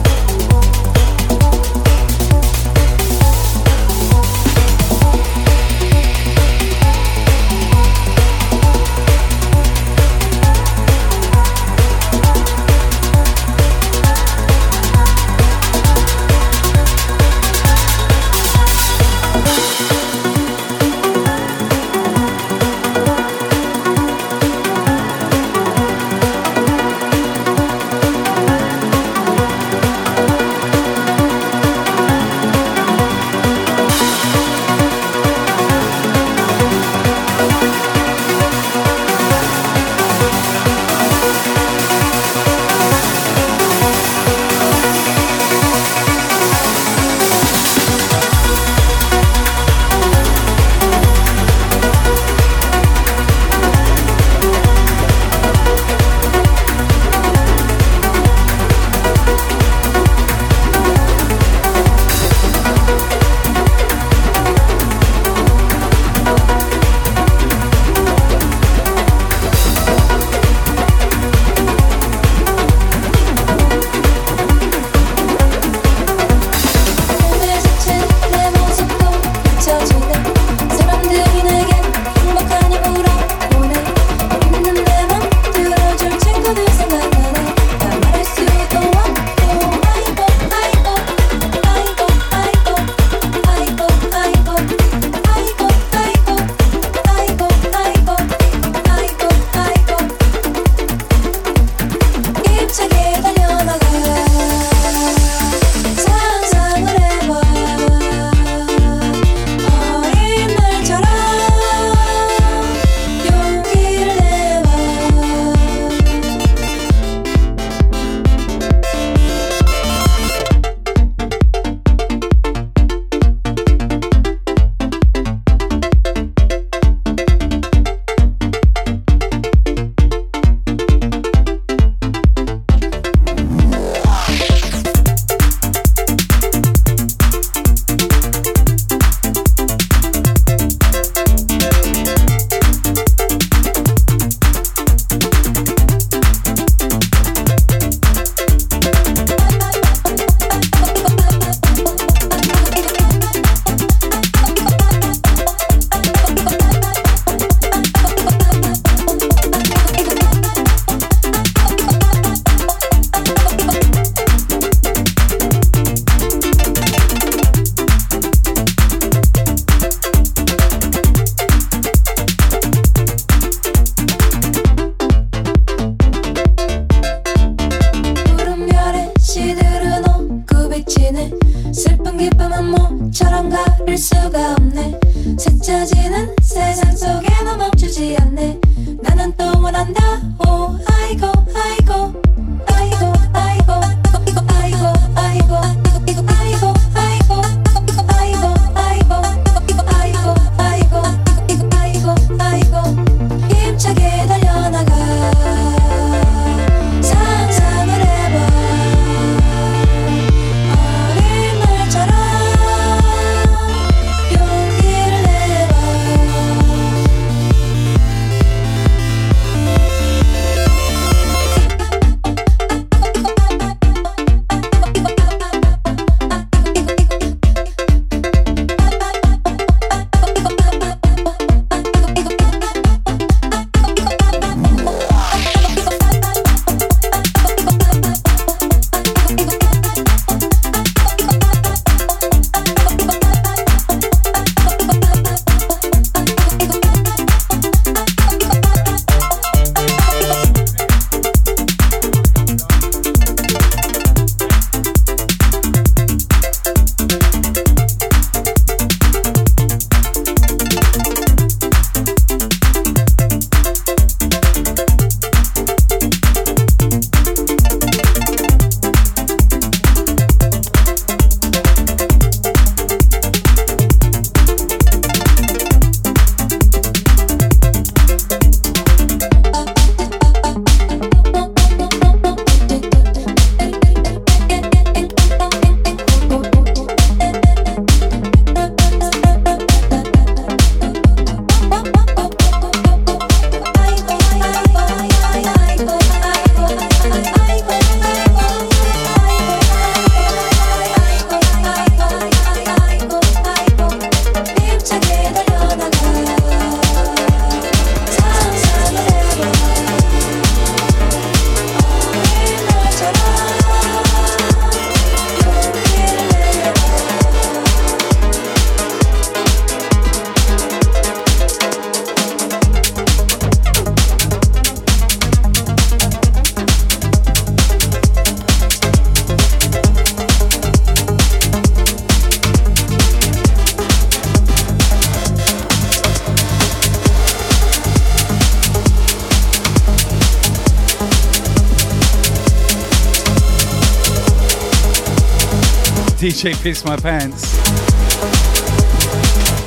DJ Piss My Pants.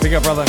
Big up, brother.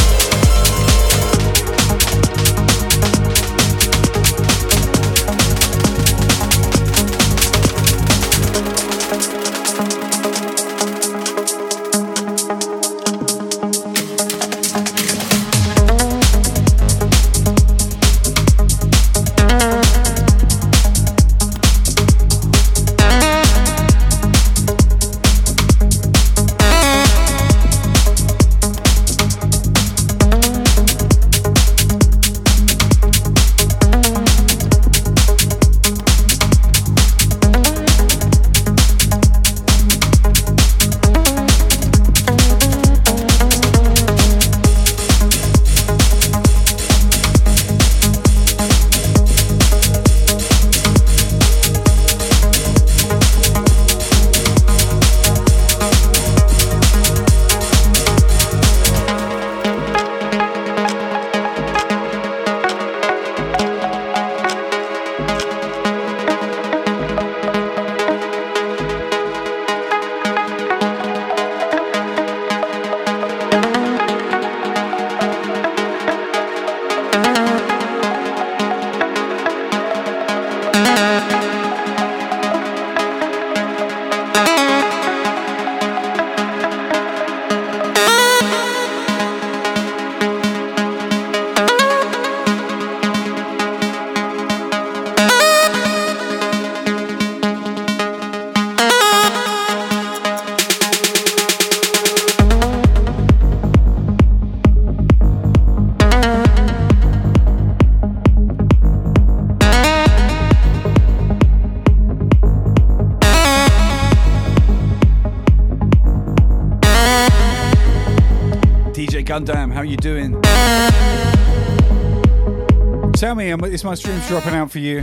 Is my streams dropping out for you?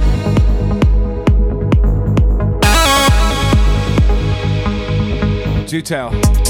Do tell.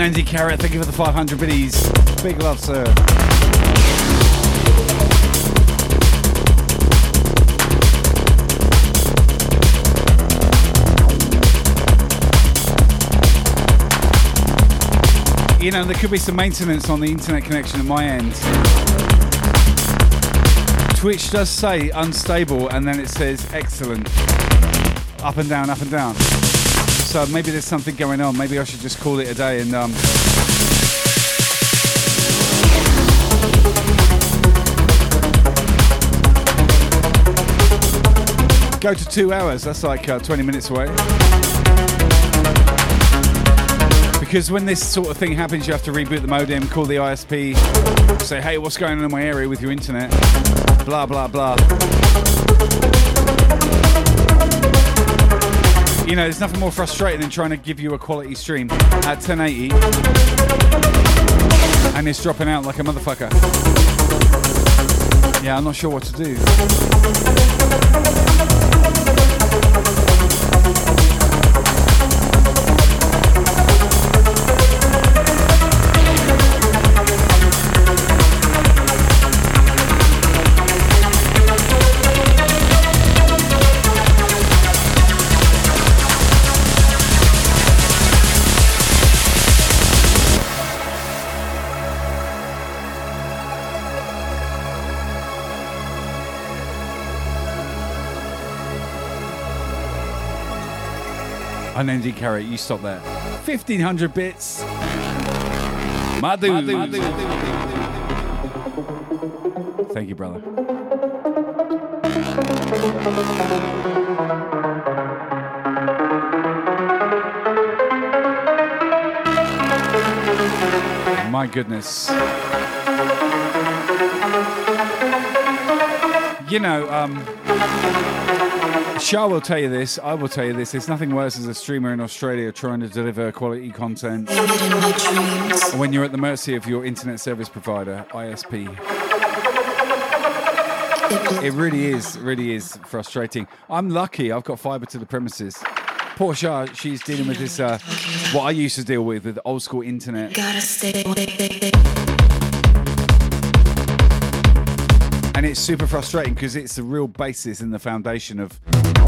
Unknown Carrot, thank you for the 500 biddies. Big love, sir. You know, there could be some maintenance on the internet connection at my end. Twitch does say unstable and then it says excellent. Up and down, up and down. So maybe there's something going on. Maybe I should just call it a day and um, go to two hours. That's like uh, 20 minutes away. Because when this sort of thing happens, you have to reboot the modem, call the ISP, say, hey, what's going on in my area with your internet? Blah, blah, blah. You know, there's nothing more frustrating than trying to give you a quality stream at 1080 and it's dropping out like a motherfucker. Yeah, I'm not sure what to do. Unending carrot, you stop there. 1500 bits. My dude. Thank you, brother. My goodness. You know, um, Shah will tell you this, I will tell you this. There's nothing worse as a streamer in Australia trying to deliver quality content when you're at the mercy of your internet service provider, ISP. It really is, really is frustrating. I'm lucky I've got fibre to the premises. Poor Shah, she's dealing with this, uh, what I used to deal with, with old school internet. And it's super frustrating because it's the real basis and the foundation of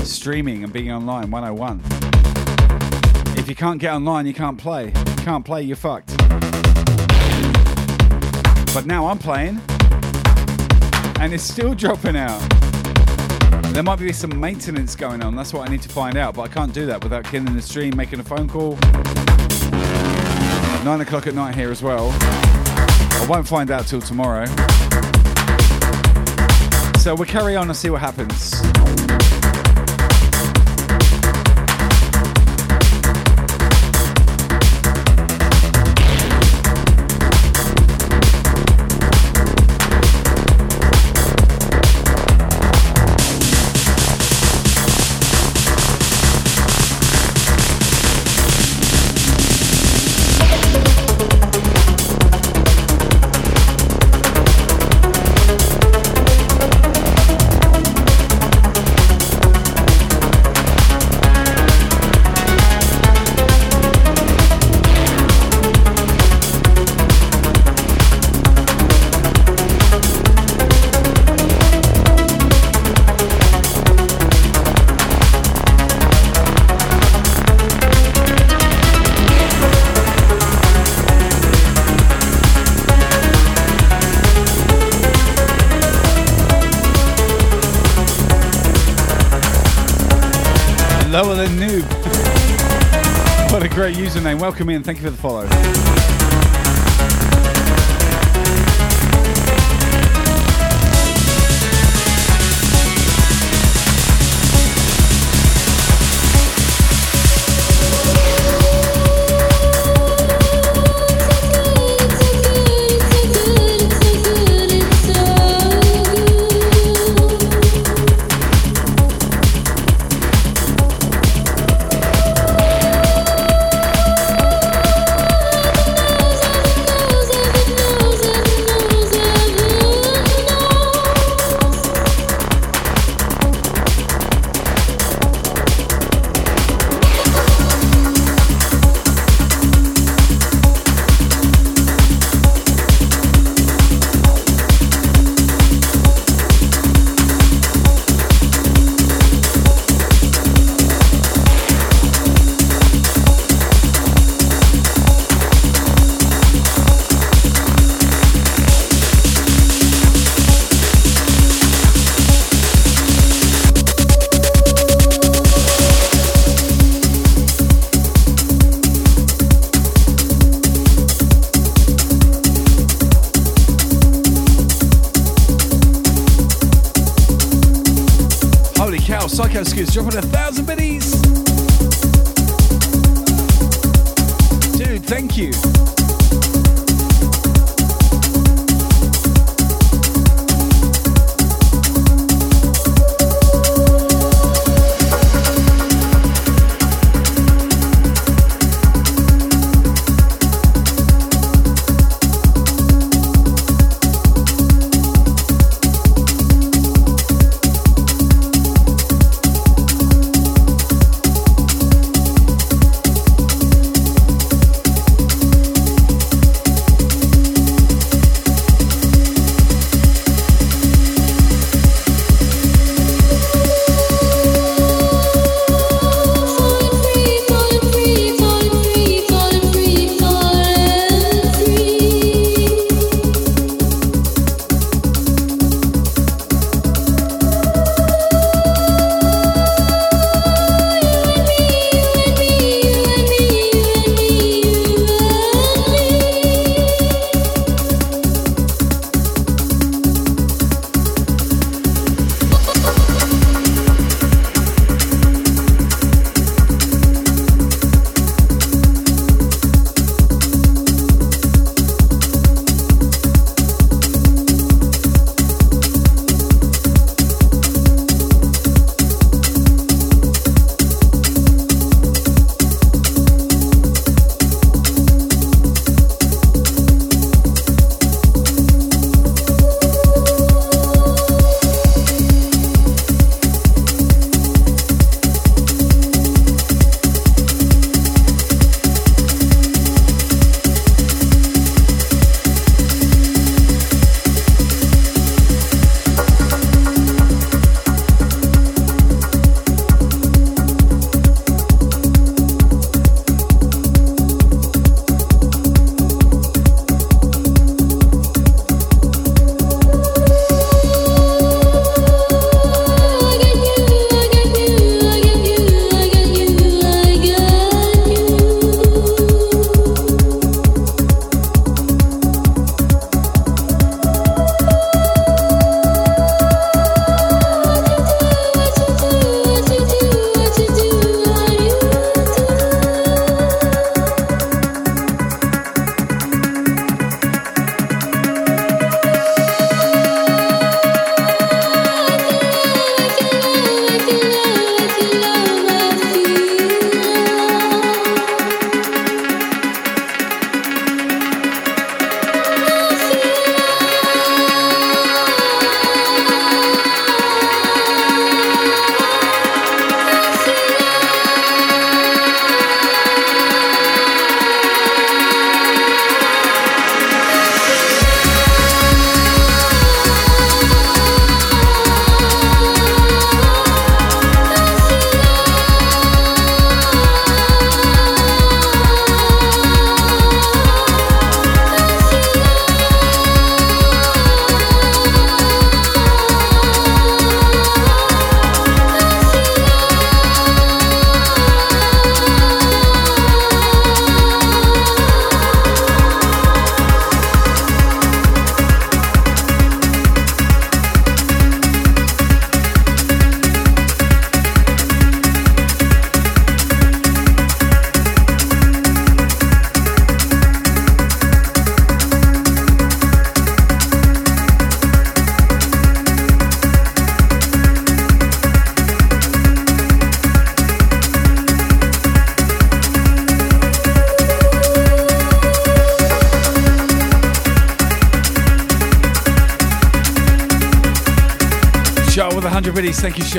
streaming and being online 101. If you can't get online, you can't play. You can't play, you're fucked. But now I'm playing and it's still dropping out. There might be some maintenance going on. That's what I need to find out. But I can't do that without killing the stream, making a phone call. Nine o'clock at night here as well. I won't find out till tomorrow. So we'll carry on and see what happens. Welcome in. Thank you for the follow. Cal, Psycho Scoots, dropping a thousand biddies. Dude, thank you. Hey,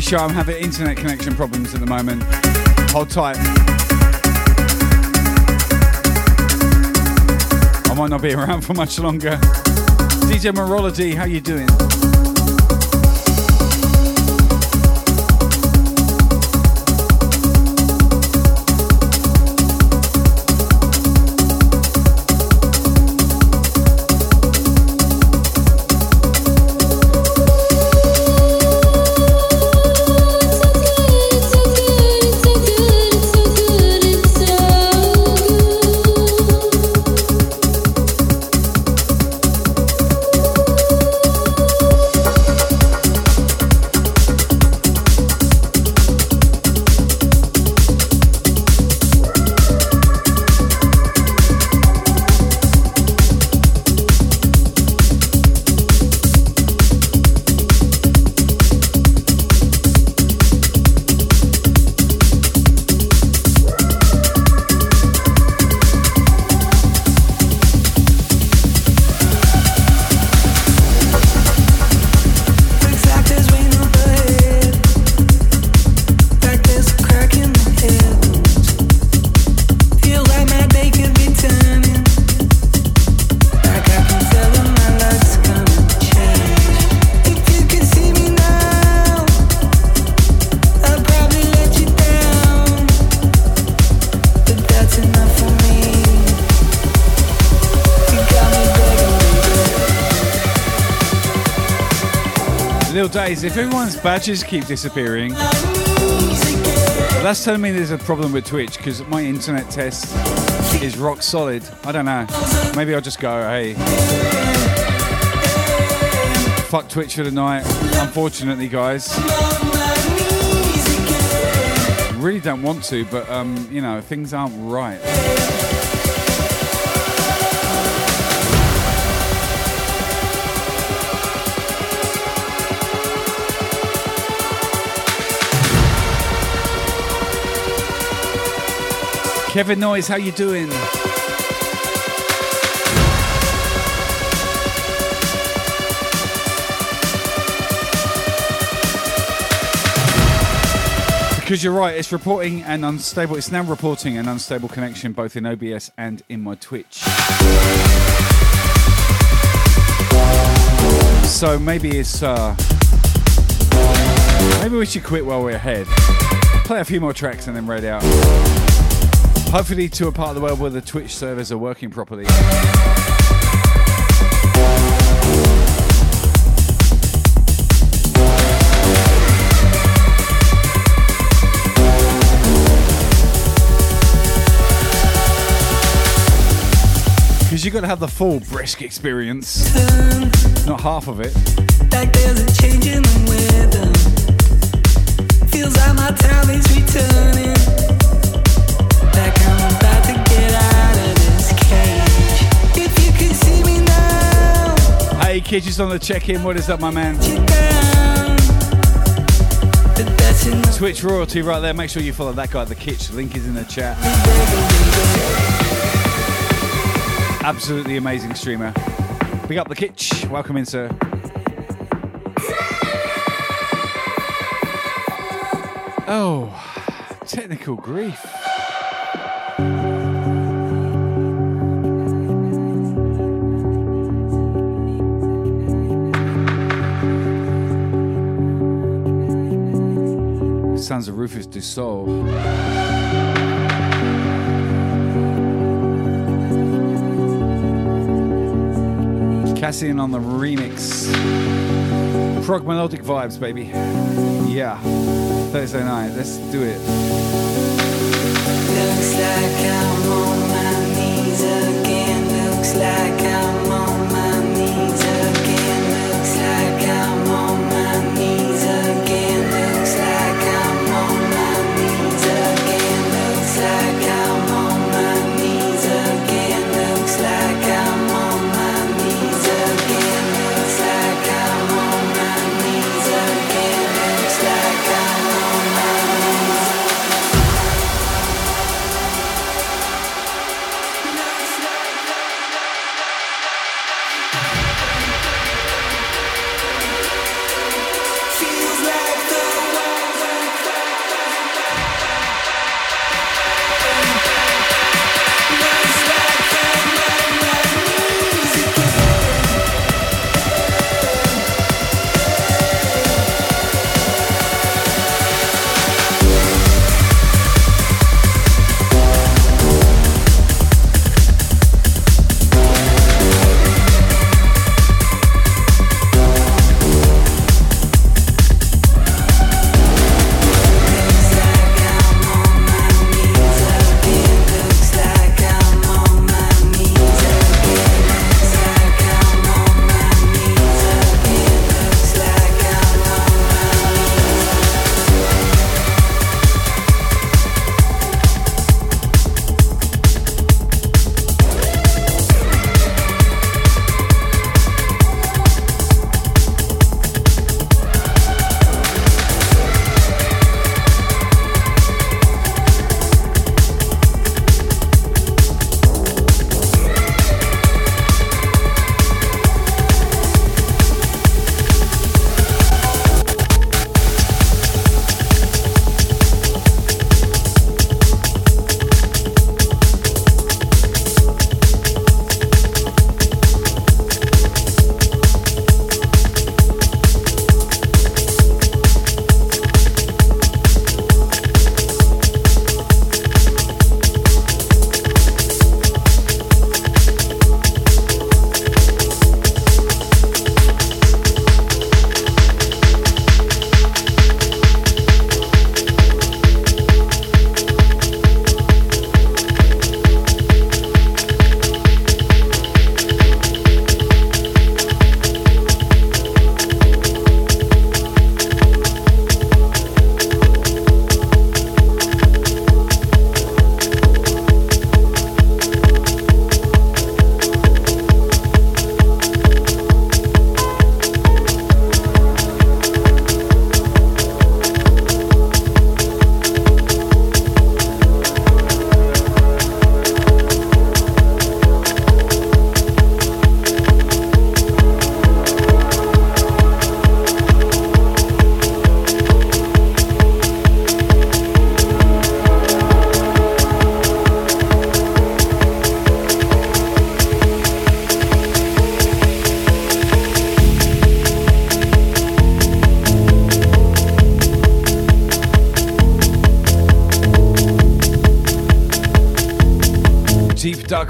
Shah, I'm having internet connection problems at the moment. Hold tight. I might not be around for much longer. DJ Morology, how you doing? Lil Days, if everyone's badges keep disappearing, that's telling me there's a problem with Twitch because my internet test is rock solid. I don't know. Maybe I'll just go, hey. Fuck Twitch for the night. Unfortunately, guys. Really don't want to, but um, you know, things aren't right. Kevin Noyes, how you doing? Because you're right, it's reporting an unstable. It's now reporting an unstable connection both in OBS and in my Twitch. So maybe it's uh, maybe we should quit while we're ahead. Play a few more tracks and then raid out. Hopefully, to a part of the world where the Twitch servers are working properly. Because you've got to have the full brisk experience, not half of it. Like there's a change in the weather. Feels like my time is returning. Hey, kids, just on the check in. What is up, my man? Twitch royalty right there. Make sure you follow that guy, the Kitch. Link is in the chat. Absolutely amazing streamer. Big up the Kitch. Welcome in, sir. Oh, technical grief. Sounds of Rufus Du. Cassian on the remix. Prog melodic vibes, baby. Yeah. Thursday night. Let's do it. looks like I'm on my knees again. Looks like I'm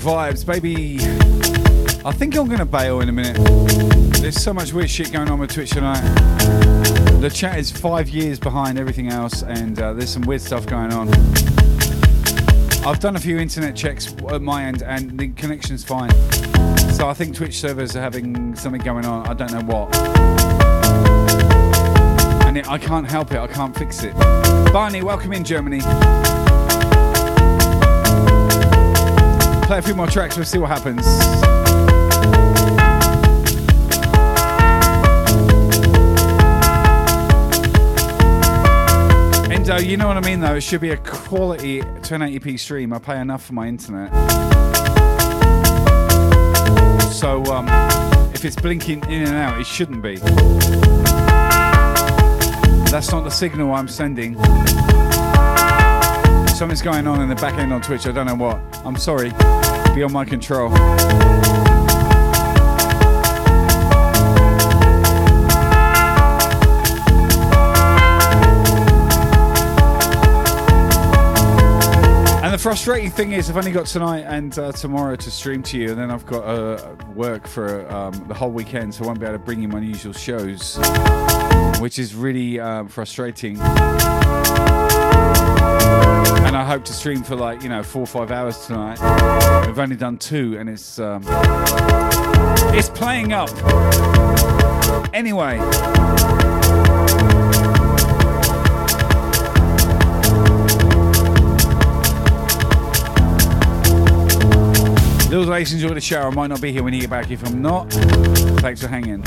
vibes, baby. I think I'm gonna bail in a minute. There's so much weird shit going on with Twitch tonight. The chat is five years behind everything else, and uh, there's some weird stuff going on. I've done a few internet checks at my end, and the connection's fine. So I think Twitch servers are having something going on. I don't know what. And it, I can't help it. I can't fix it. Barney, welcome in Germany. Play a few more tracks. We'll see what happens. Endo, you know what I mean though. It should be a quality 1080p stream. I pay enough for my internet. So um, if it's blinking in and out, it shouldn't be. That's not the signal I'm sending. Something's going on in the back end on Twitch. I don't know what. I'm sorry. Beyond my control. And the frustrating thing is, I've only got tonight and uh, tomorrow to stream to you, and then I've got uh, work for um, the whole weekend, so I won't be able to bring you my usual shows, which is really um, frustrating. And I hope to stream for like you know four or five hours tonight. We've only done two, and it's um, it's playing up. Anyway. Little ladies, enjoy the show. I might not be here when you get back. If I'm not, thanks for hanging.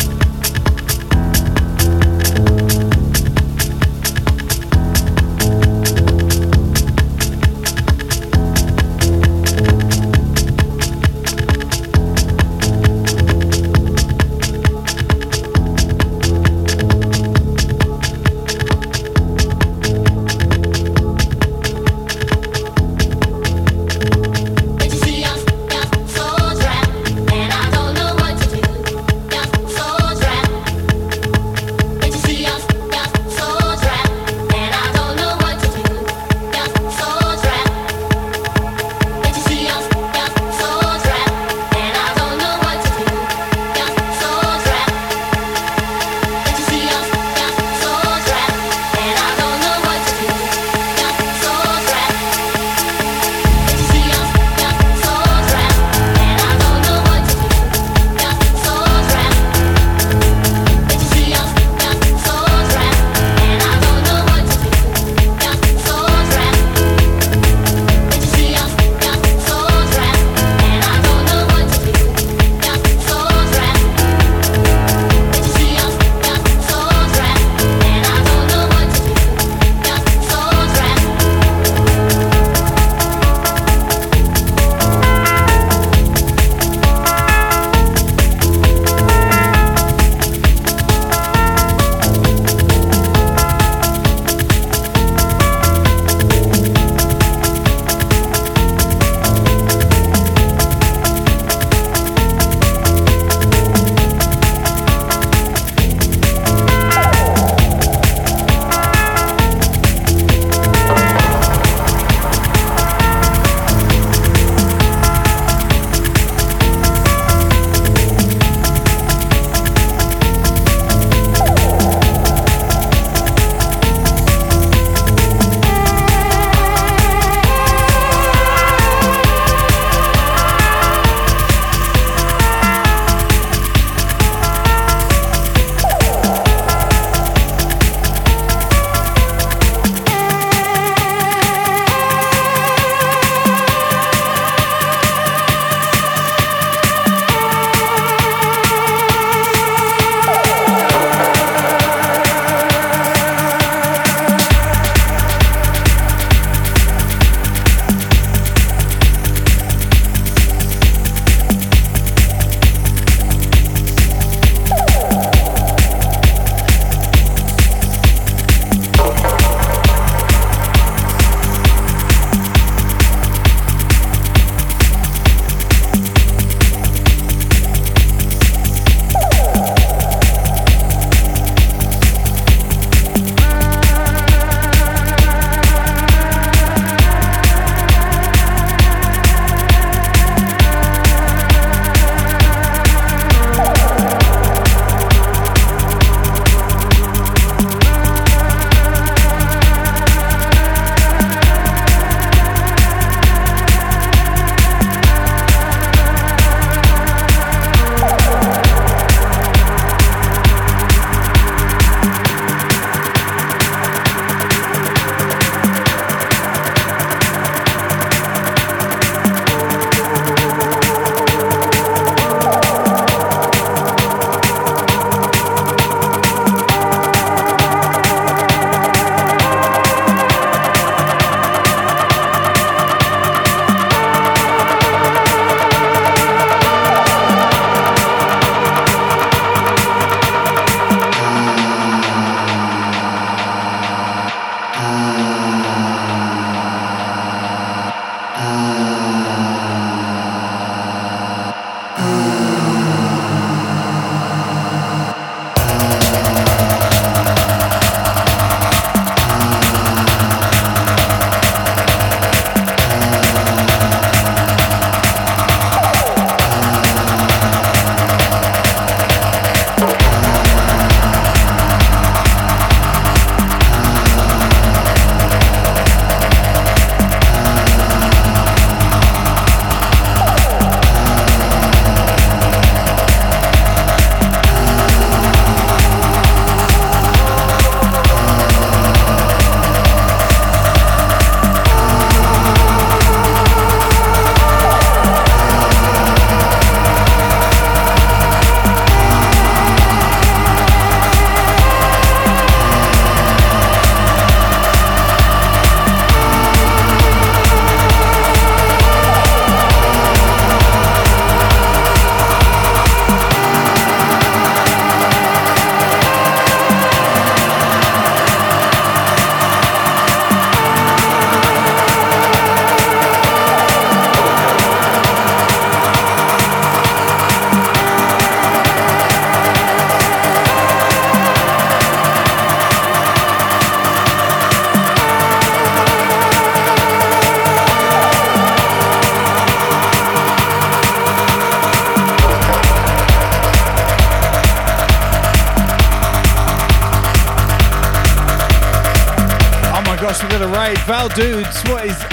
Val Dudes, what is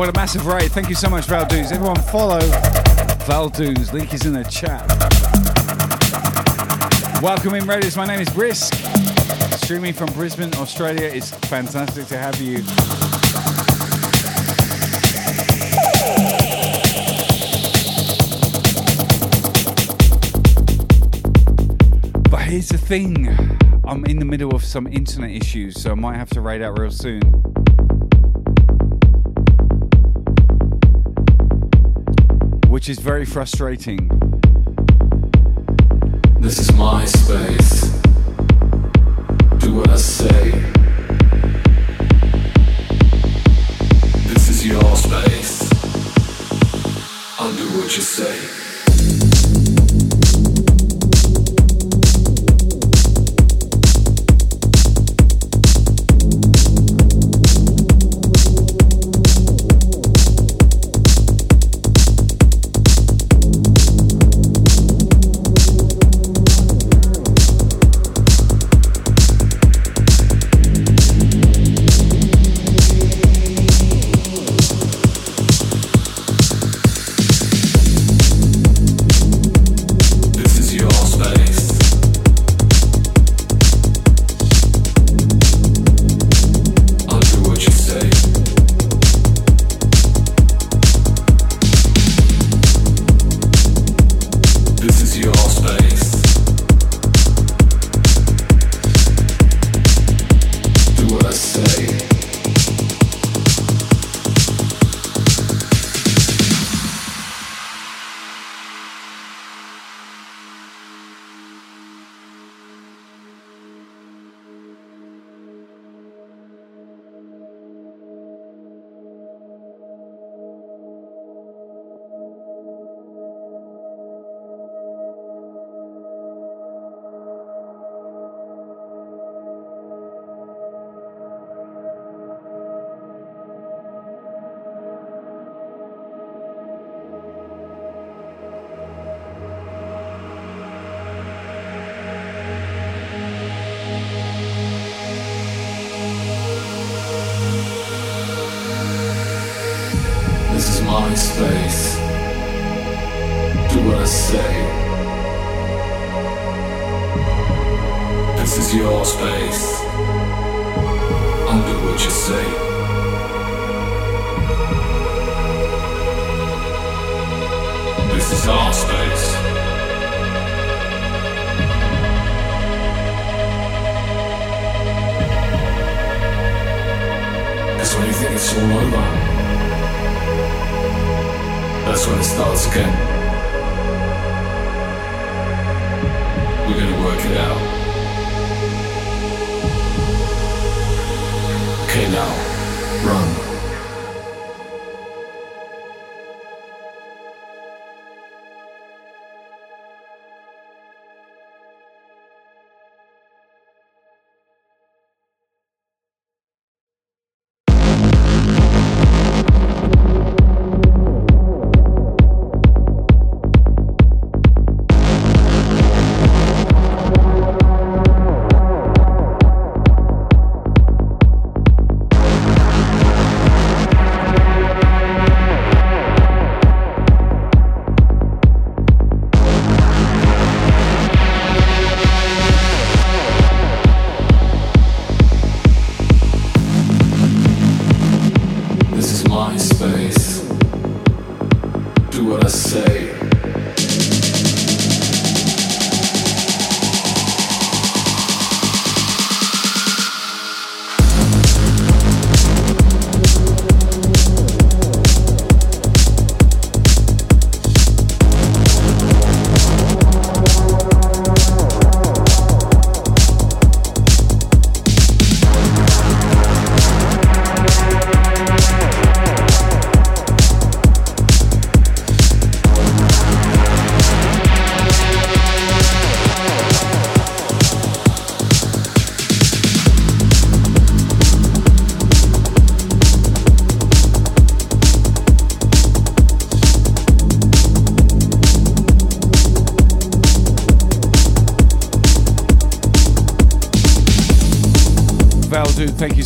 what a massive raid. Thank you so much, Valdoons. Everyone follow Valdoons. Link is in the chat. Welcome in, Raiders. My name is Brisk. Streaming from Brisbane, Australia. It's fantastic to have you. But here's the thing I'm in the middle of some internet issues, so I might have to raid out real soon. Which is very frustrating. This is my space.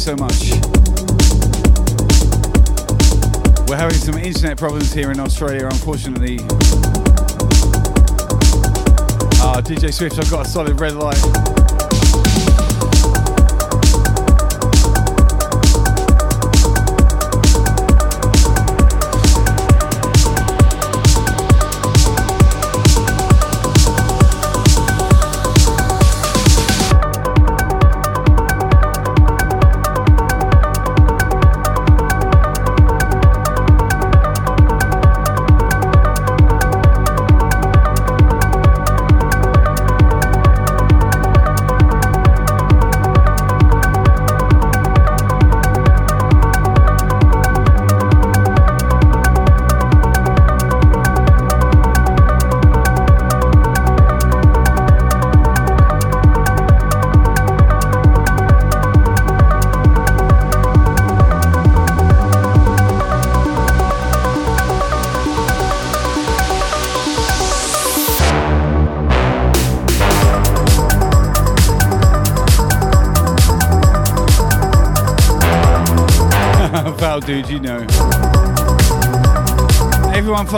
So much. We're having some internet problems here in Australia, unfortunately. Ah, DJ Swift, I've got a solid red light.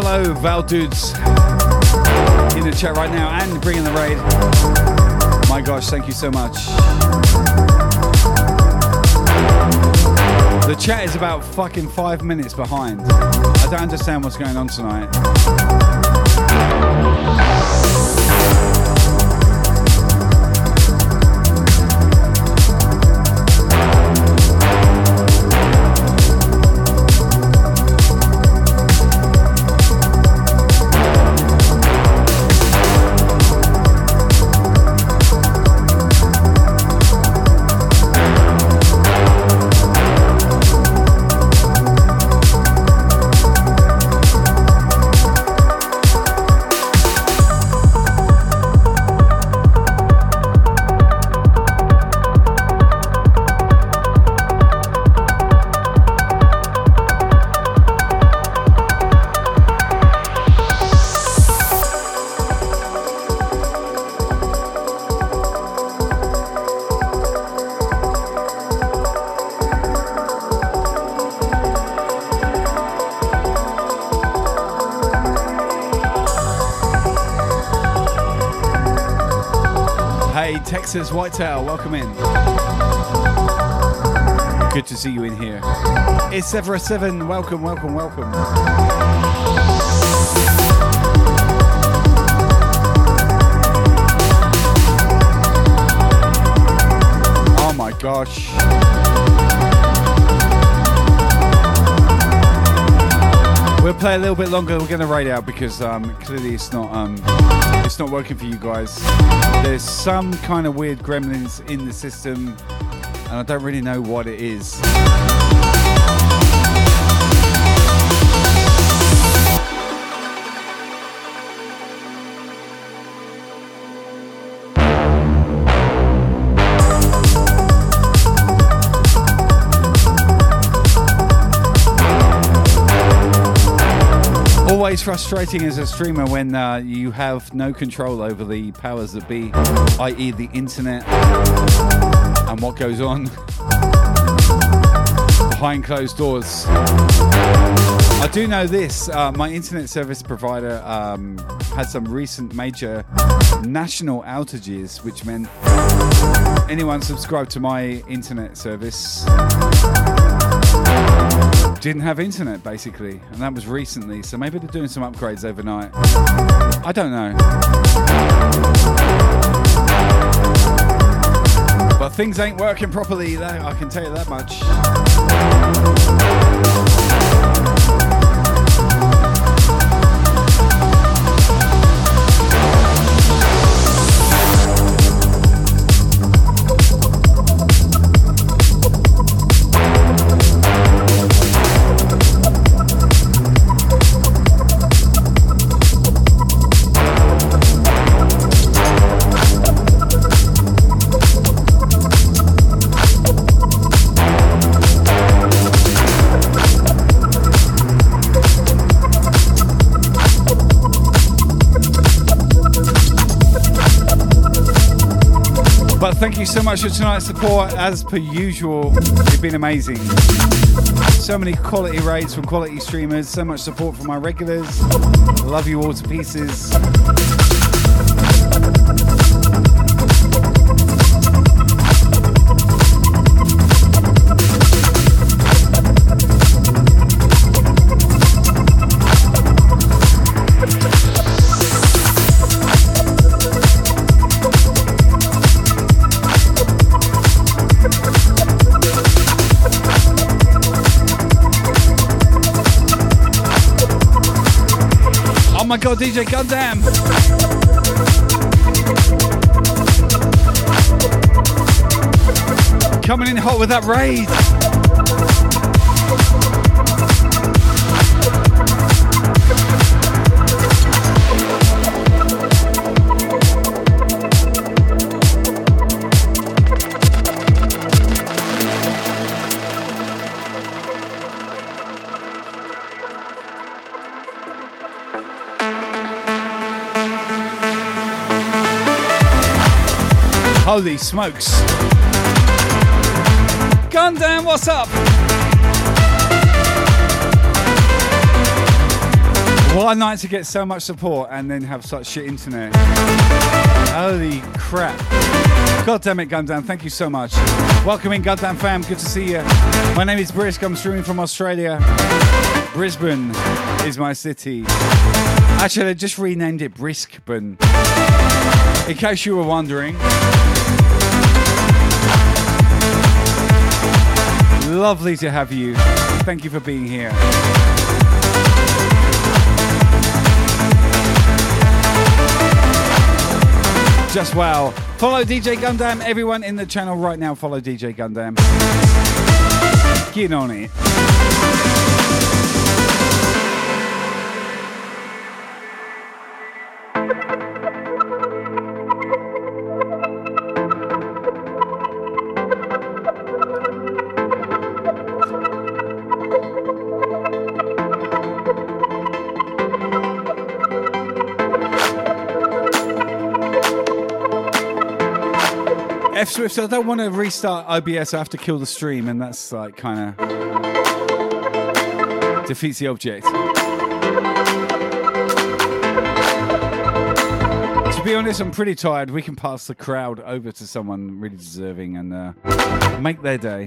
Follow Val Dudes in the chat right now and bringing the raid. My gosh, thank you so much. The chat is about fucking five minutes behind. I don't understand what's going on tonight. Texas Whitetail, welcome in. Good to see you in here. It's Severa 7, welcome, welcome, welcome. Oh my gosh. We'll play a little bit longer. We're going to raid out because um, clearly it's not um, it's not working for you guys. There's some kind of weird gremlins in the system, and I don't really know what it is. Frustrating as a streamer when uh, you have no control over the powers that be, i.e., the internet and what goes on behind closed doors. I do know this uh, my internet service provider um, had some recent major national outages, which meant anyone subscribed to my internet service didn't have internet basically, and that was recently. So maybe they're doing some upgrades overnight. I don't know. But things ain't working properly, that- I can tell you that much. Thank you so much for tonight's support. As per usual, you've been amazing. So many quality raids from quality streamers, so much support from my regulars. Love you all to pieces. My god, DJ Gundam! Coming in hot with that raid! Holy smokes! Gundam, what's up? What a night to get so much support and then have such shit internet. Holy crap. God damn it, Gundam, thank you so much. Welcome in, Gundam fam, good to see you. My name is Brisk, I'm streaming from Australia. Brisbane is my city. Actually, I just renamed it Briskburn. In case you were wondering. Lovely to have you. Thank you for being here. Just wow. Follow DJ Gundam. Everyone in the channel right now, follow DJ Gundam. Get on it. Swift, I don't want to restart OBS. I have to kill the stream, and that's like kind of defeats the object. To be honest, I'm pretty tired. We can pass the crowd over to someone really deserving and uh, make their day.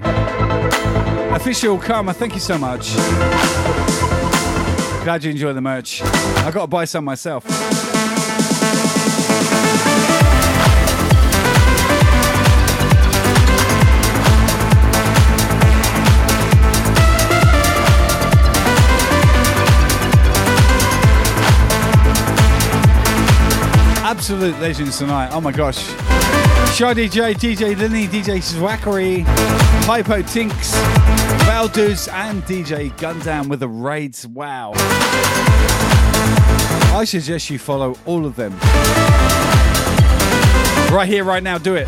Official Karma, thank you so much. Glad you enjoy the merch. I got to buy some myself. Absolute legends tonight. Oh my gosh. Shy DJ, DJ Linny, DJ Zwackery, Hypo Tinks, Valduz, and DJ Gundam with the raids. Wow. I suggest you follow all of them. Right here, right now, do it.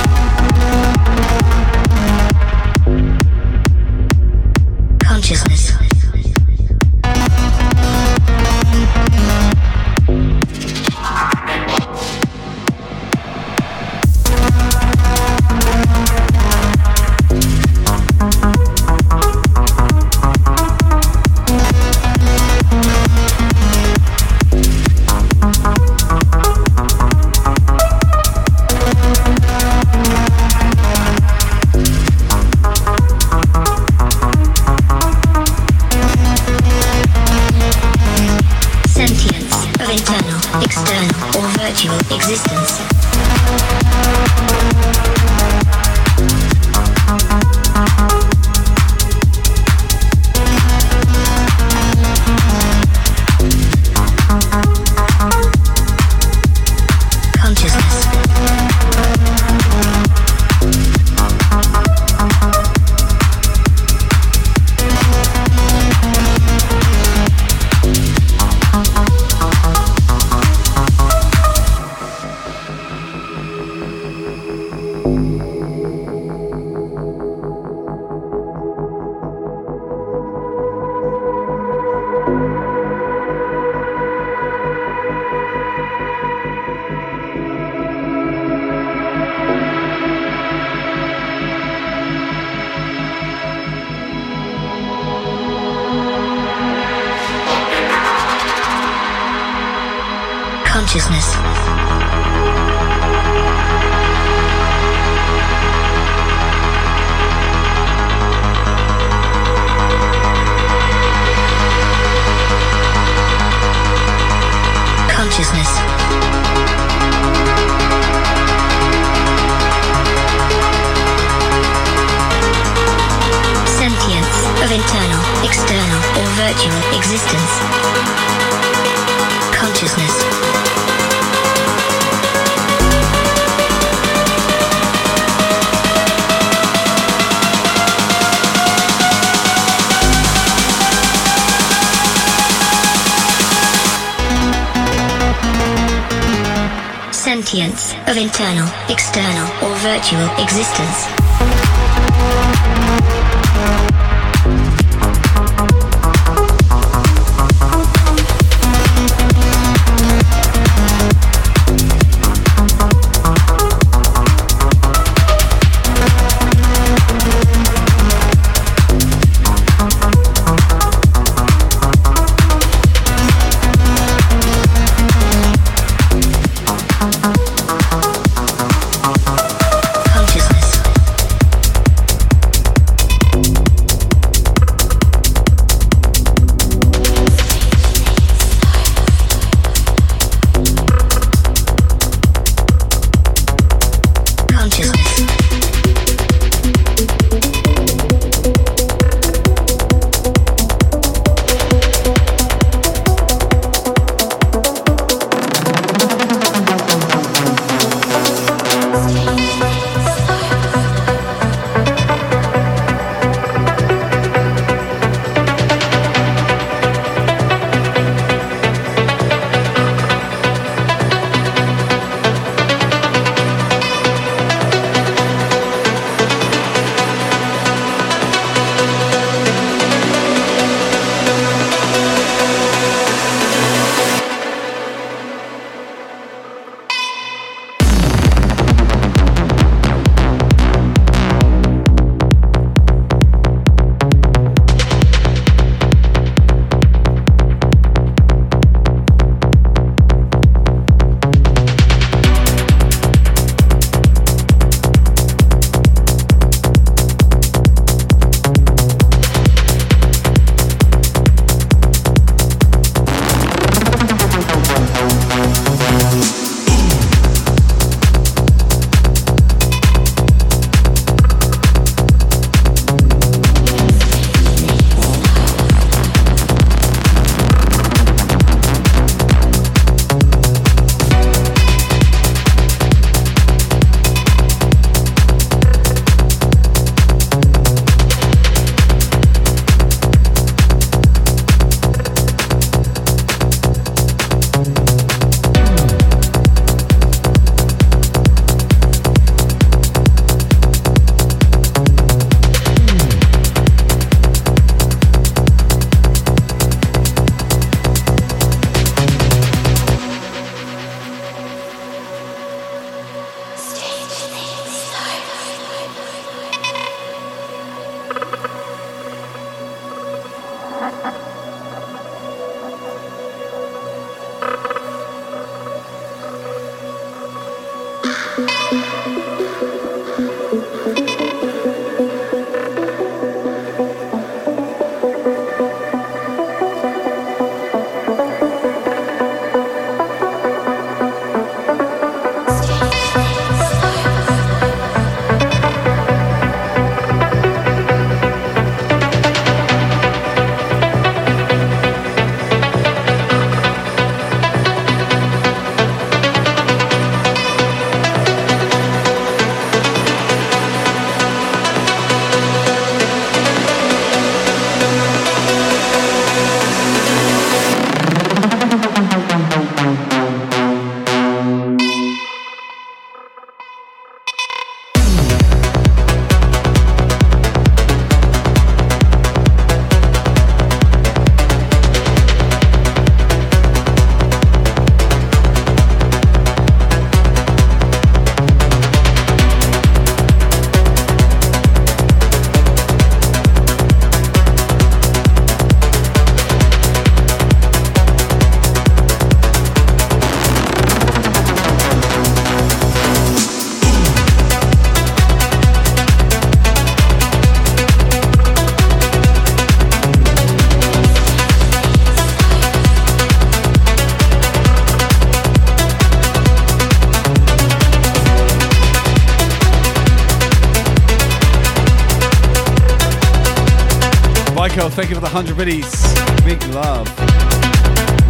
100 biddies. Big love.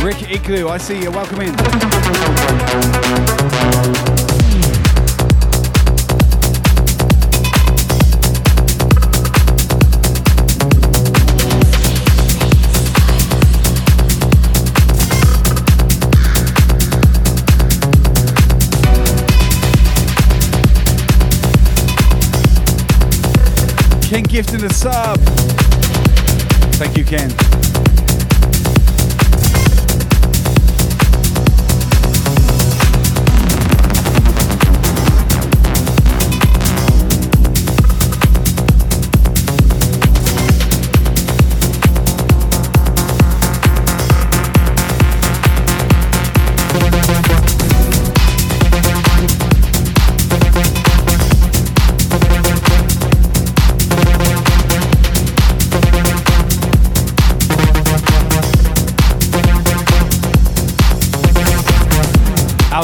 Rick Igloo, I see you. Welcome in. Thank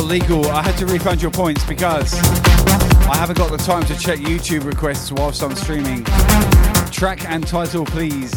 you, legal, I had to refund your points because I haven't got the time to check YouTube requests whilst I'm streaming. Track and title, please.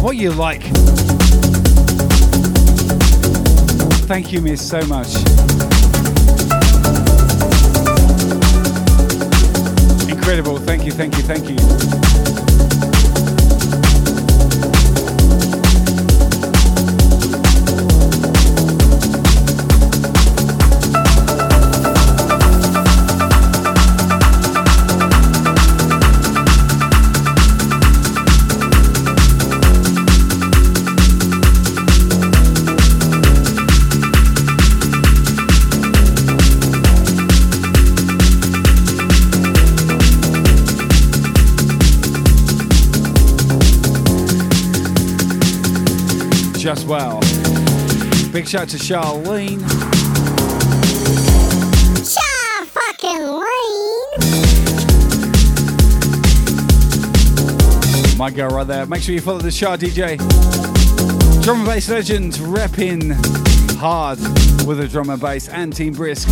What you like? Thank you, miss, so much. Incredible. Thank you, thank you, thank you. Just well. Big shout out to Charlene. Shah fucking Lane. My girl right there. Make sure you follow the Shah DJ. Drum and bass legends repping hard with a drum and bass and Team Brisk.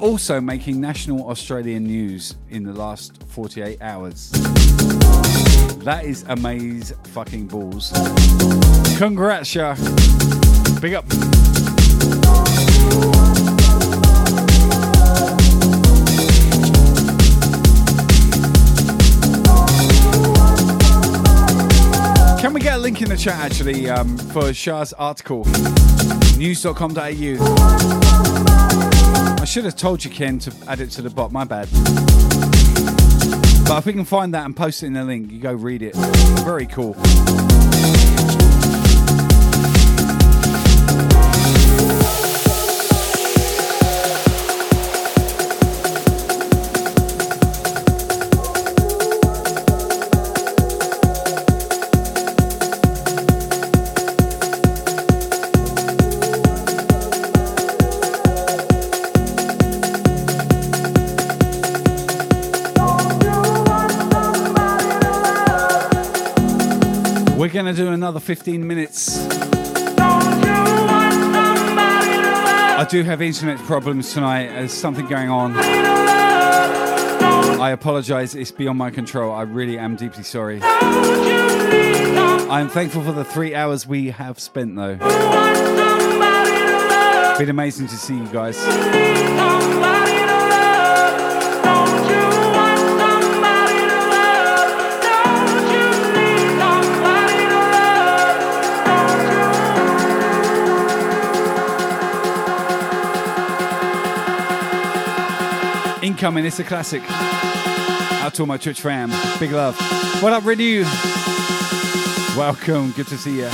Also making national Australian news in the last 48 hours. That is amaze fucking balls. Congrats, Shah. Big up. Can we get a link in the chat actually um, for Shah's article? News.com.au. I should have told you, Ken, to add it to the bot. My bad. But if we can find that and post it in the link, you go read it. Very cool. Going to do another 15 minutes. I do have internet problems tonight. There's something going on. I apologize. It's beyond my control. I really am deeply sorry. I'm thankful for the three hours we have spent, though. Been amazing to see you guys. Incoming, it's a classic. Out to all my Twitch fam. Big love. What up, Renew? Welcome. Good to see you.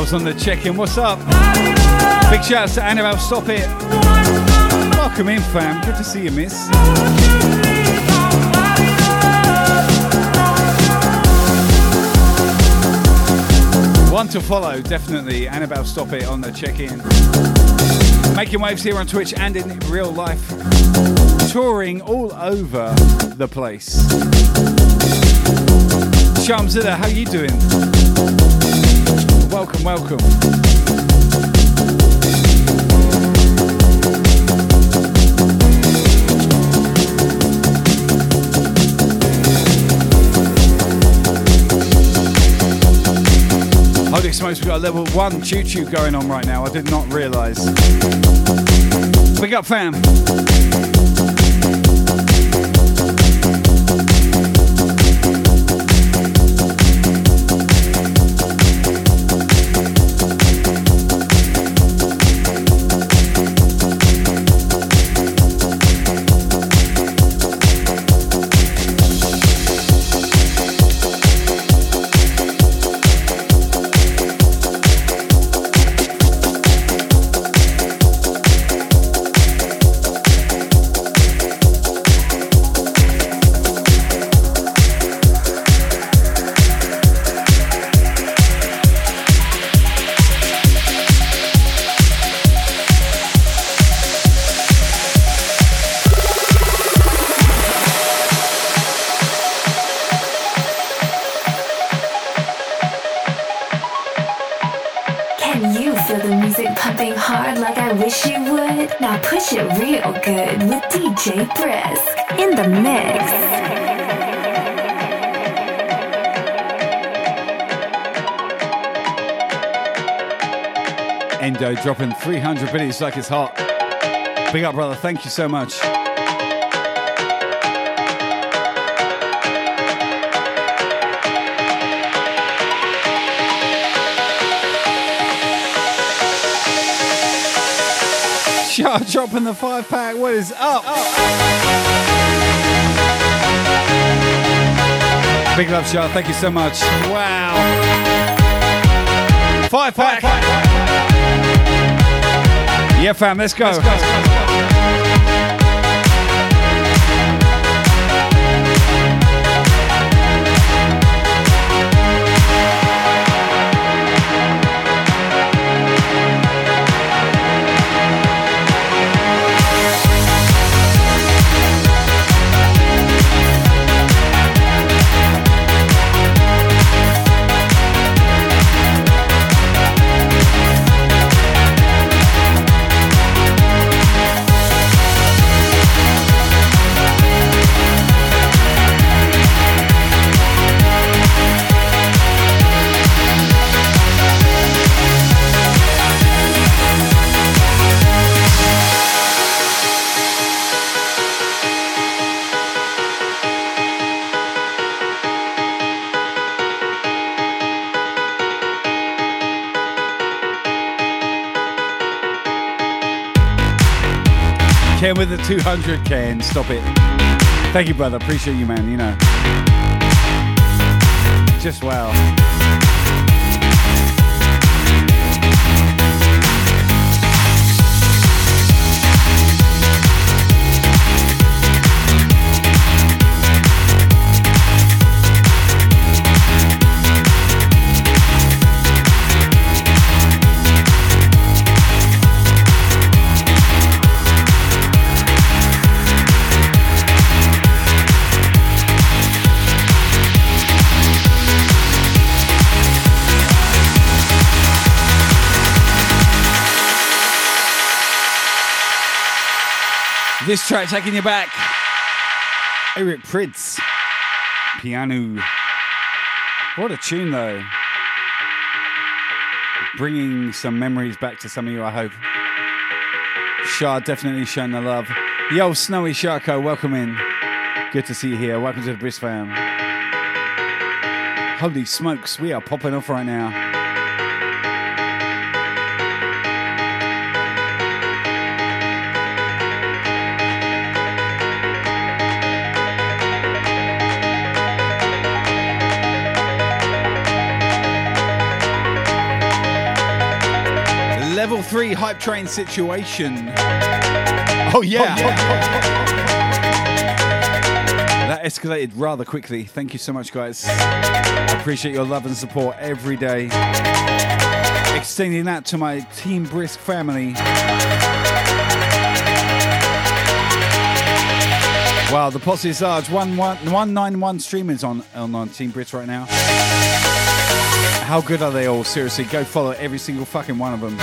Annabelle's on the check-in. What's up? Big shout out to Annabelle. Stop it. Welcome in, fam. Good to see you, miss. One to follow, definitely. Annabelle, stop it on the check-in. Making waves here on Twitch and in real life. Touring all over the place. Shamzilla, how you doing? Welcome, welcome. Holy smokes, we've got a level one choo choo going on right now. I did not realise. Big up, fam. 300 like it's hot. Big up, brother. Thank you so much. Shah dropping the five pack. What is up? Big love, Shah. Thank you so much. Wow. Five pack. Yeah, fam, let's go. With the 200k and Stop it. Thank you, brother. Appreciate you, man. You know. Just wow. This track taking you back. Eric Prydz. Pjanoo. What a tune, though. Bringing some memories back to some of you, I hope. Shah definitely showing the love. Yo, Snowy Sharko, welcome in. Good to see you here. Welcome to the Brisk fam. Holy smokes, we are popping off right now. Hype train situation. Oh, oh yeah. That escalated rather quickly. Thank you so much, guys. I appreciate your love and support every day. Extending that to my Team Brisk family. Wow, the Posse Sarge 191 streamers on, on, on Team Brisk right now. How good are they all? Seriously, go follow every single fucking one of them.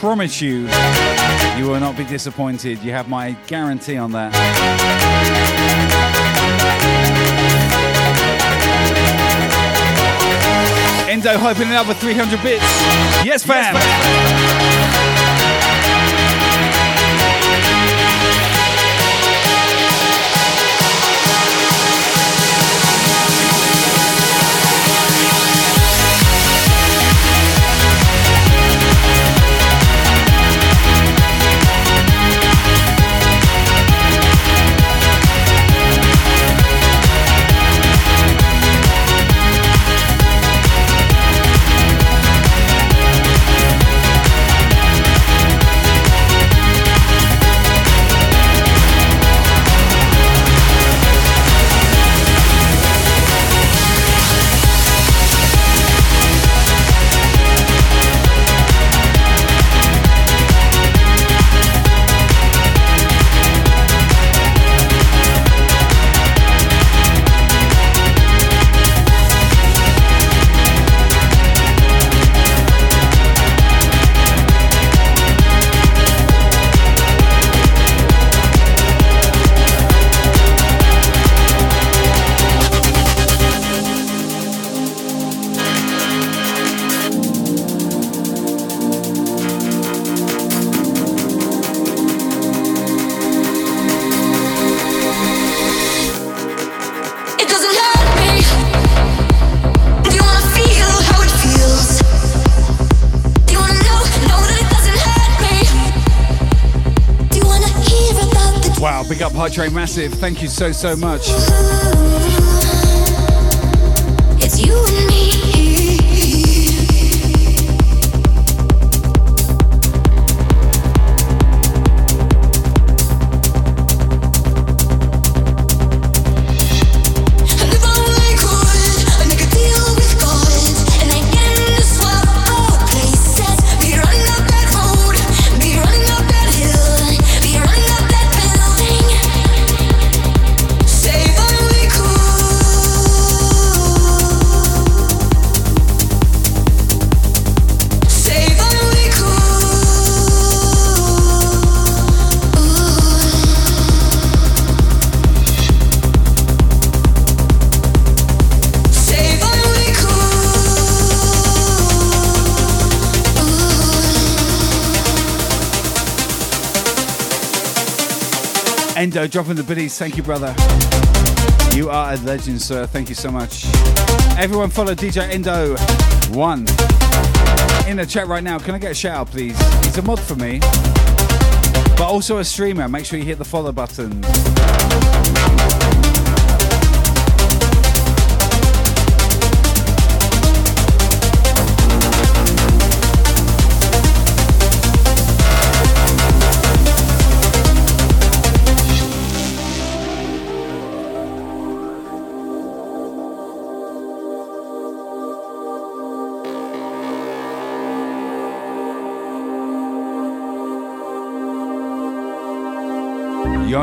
Promise you, you will not be disappointed. You have my guarantee on that. Endo hoping another 300 bits. Yes, fam. Big up Train Massive. Thank you so, so much. Uh, Endo dropping the biddies. Thank you, brother. You are a legend, sir. Thank you so much. Everyone follow DJ Endo one in the chat right now. Can I get a shout out, please? He's a mod for me, but also a streamer. Make sure you hit the follow button.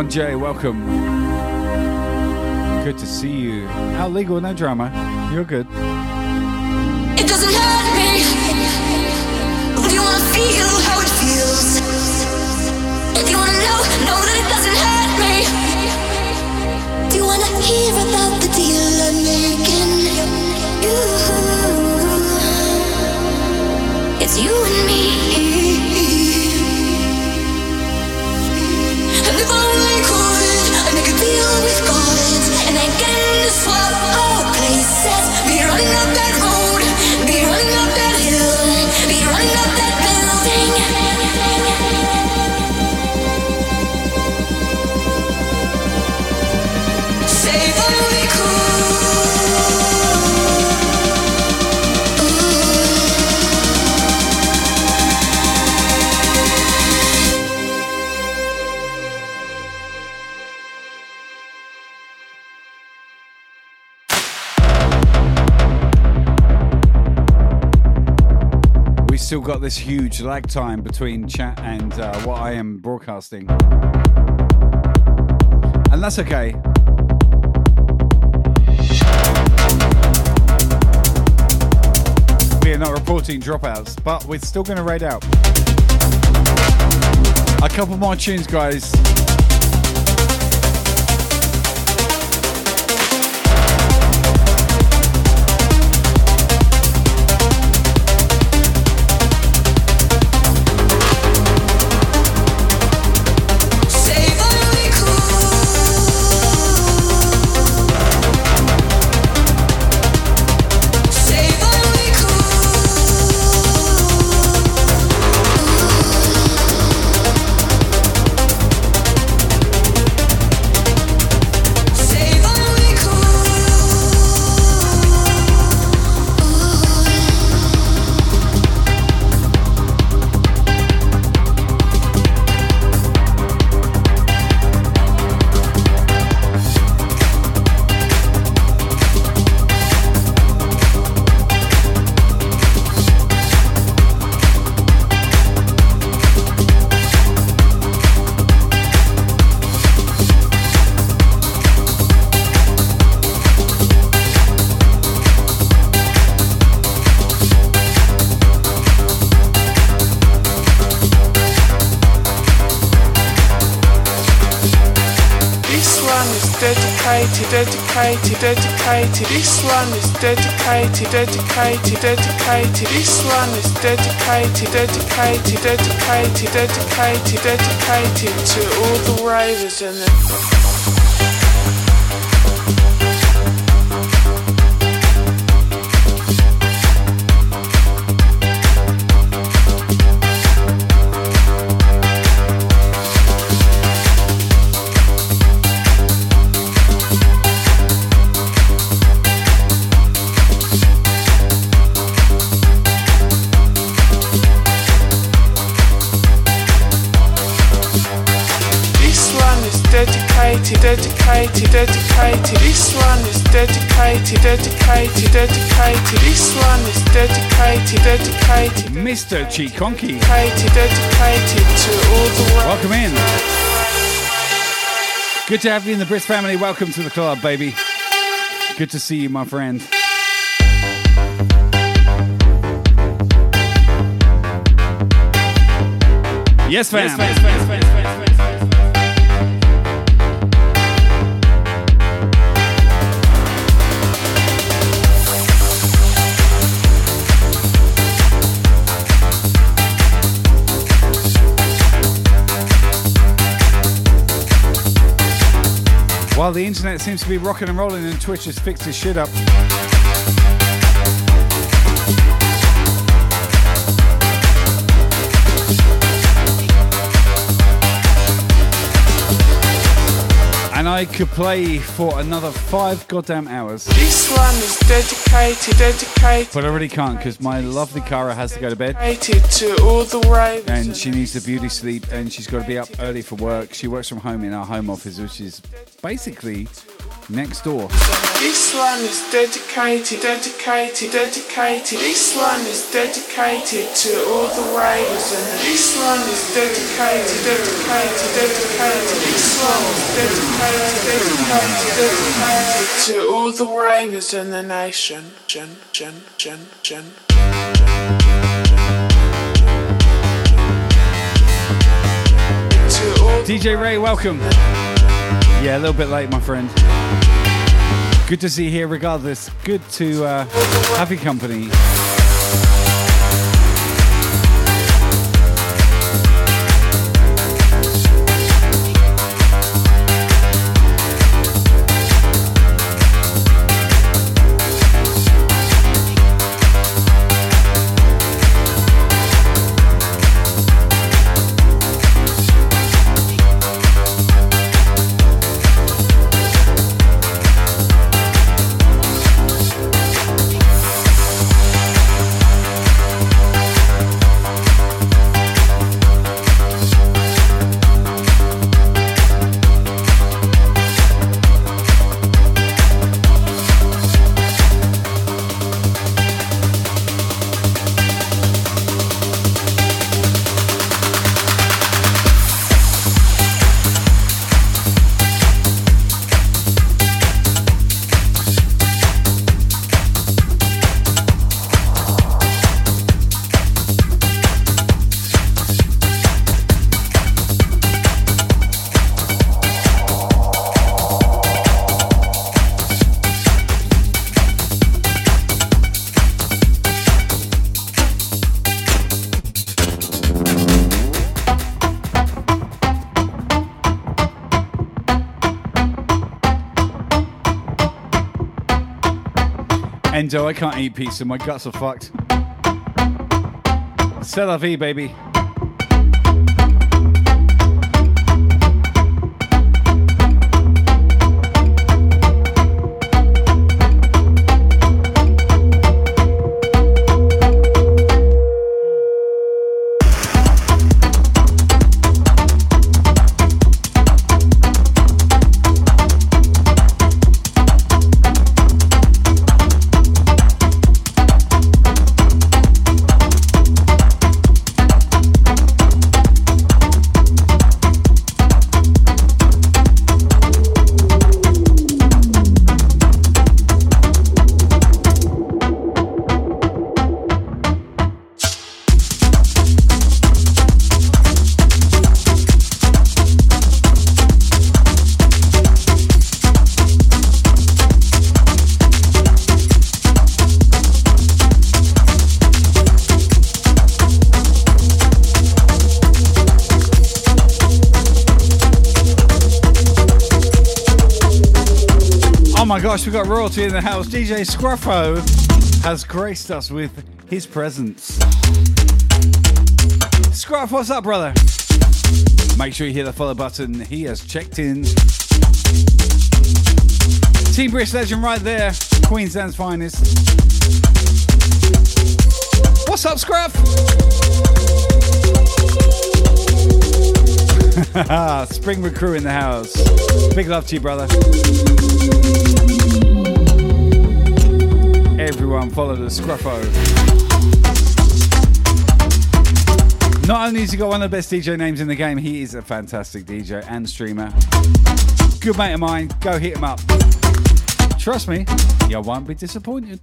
Yon J, welcome. Good to see you. How legal, no drama. You're good. It doesn't hurt me. You wanna feel how it feels? If you wanna know, know that it doesn't hurt me. Do you wanna hear and I can swap our places. Be running up that still got this huge lag time between chat and uh, what I am broadcasting. And that's okay. We are not reporting dropouts, but we're still going to raid out. A couple more tunes, guys. Dedicated, dedicated. This one is dedicated, dedicated, dedicated. This one is dedicated, dedicated, dedicated, dedicated, dedicated to all the ravers and the. Dedicated, dedicated. This one is dedicated, dedicated, dedicated. This one is dedicated, dedicated. Mr. Chikonki. Dedicated, dedicated to all the world. Welcome in. Good to have you in the Brisk family. Welcome to the club, baby. Good to see you, my friend. Yes, fam. Yes, fam. Yes, fam. Yes, fam. Yes, fam. The internet seems to be rocking and rolling and Twitch has fixed his shit up. I could play for another five goddamn hours. This one is dedicated, dedicated. But I really can't because my lovely Cara has to go to bed. Dedicated to all the ravens. And she needs a beauty sleep and she's got to be up early for work. She works from home in our home office, which is basically next door. This one is dedicated, dedicated, dedicated. This one is dedicated to all the ravens. And this one is dedicated, dedicated, dedicated. This one is dedicated, dedicated, dedicated to all the ravens in the nation. Gen, gen, gen, gen. DJ Ray, welcome. Yeah, a little bit late, my friend. Good to see you here, regardless. Good to uh, have your company. I can't eat pizza. My guts are fucked. C'est la vie, baby. We've got royalty in the house. DJ Scruffo has graced us with his presence. Scruff, what's up, brother? Make sure you hit the follow button. He has checked in. Team Brisk legend right there. Queensland's finest. What's up, Scruff? Spring Recruit in the house. Big love to you, brother. Everyone follow the Scruffo. Not only has he got one of the best DJ names in the game, he is a fantastic DJ and streamer. Good mate of mine, go hit him up. Trust me, you won't be disappointed.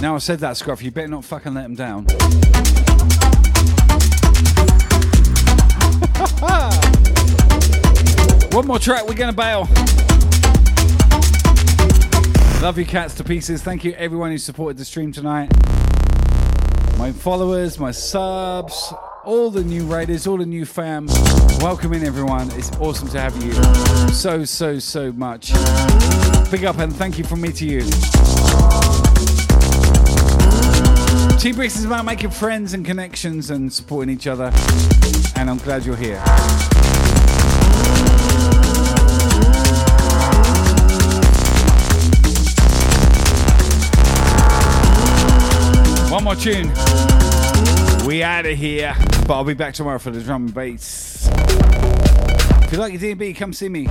Now I said that, Scruff, you better not fucking let him down. One more track, we're gonna bail. Love you cats to pieces. Thank you everyone who supported the stream tonight. My followers, my subs, all the new raiders, all the new fam. Welcome in everyone. It's awesome to have you. So, so, so much. Big up and thank you from me to you. T Bricks is about making friends and connections and supporting each other. And I'm glad you're here. Tune. We out of here. But I'll be back tomorrow for the drum and bass. If you like your D&B, come see me.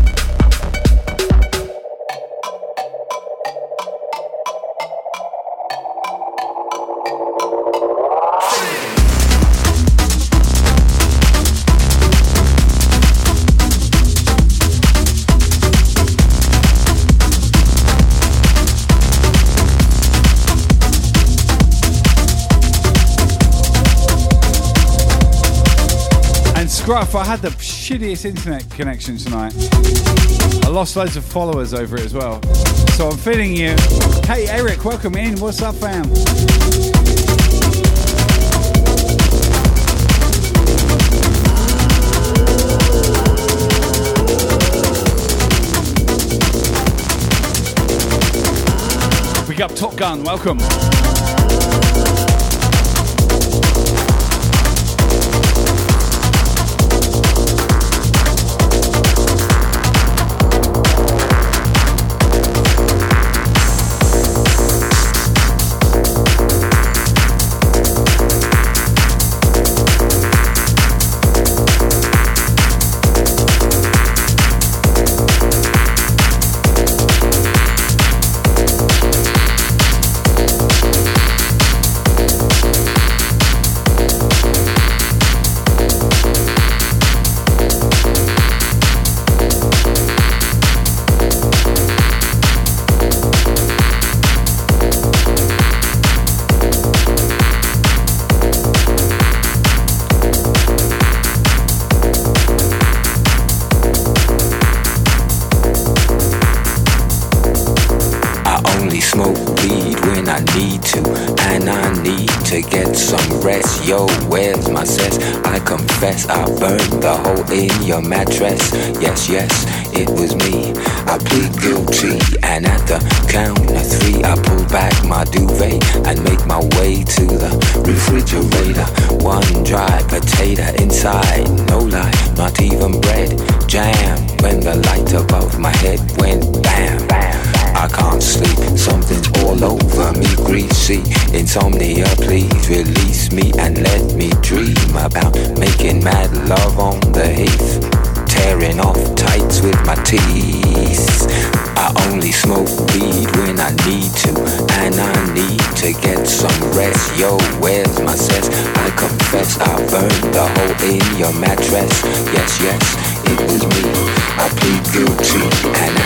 Scruff, I had the shittiest internet connection tonight. I lost loads of followers over it as well. So I'm feeling you. Hey Eric, welcome in. What's up, fam? Big up Top Gun, welcome. Release me and let me dream about making mad love on the heath. Tearing off tights with my teeth. I only smoke weed when I need to, and I need to get some rest. Yo, where's my cess? I confess I burned the hole in your mattress. Yes, yes, it was me. I plead guilty, and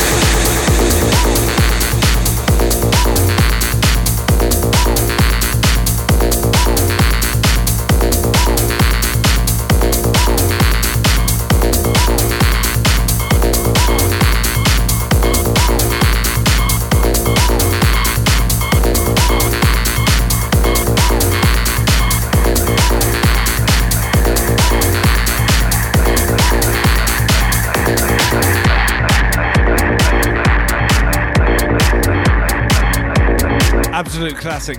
Absolute classic.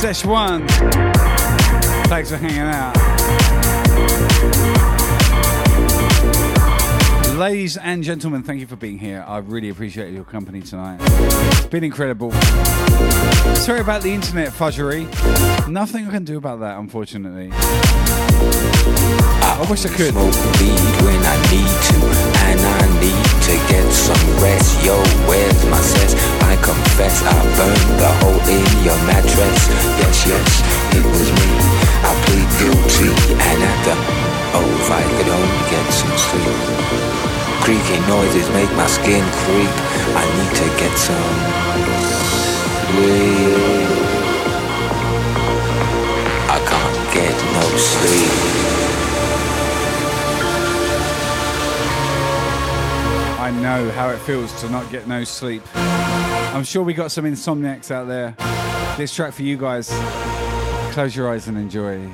Sesh One. Thanks for hanging out. Ladies and gentlemen, thank you for being here. I really appreciate your company tonight. It's been incredible. Sorry about the internet fudgery. Nothing I can do about that, unfortunately. I wish I could. Smoke weed when I need to, and I need to get some rest. Yo, where's my sense? I confess I burned the hole in your mattress. Yes, yes, it was me. I plead guilty, and at the oh, if I could only get some sleep. Creaky noises make my skin creep. I need to get some sleep. I can't get no sleep. I know how it feels to not get no sleep. I'm sure we got some insomniacs out there. This track for you guys. Close your eyes and enjoy.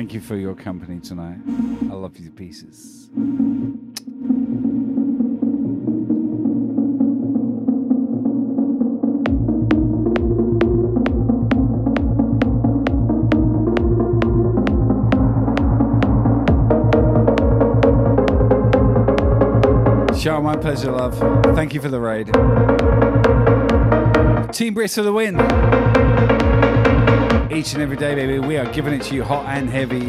Thank you for your company tonight. I love you to pieces. Show my pleasure, love. Thank you for the raid. Team Brisk for the win. Each and every day, baby, we are giving it to you hot and heavy.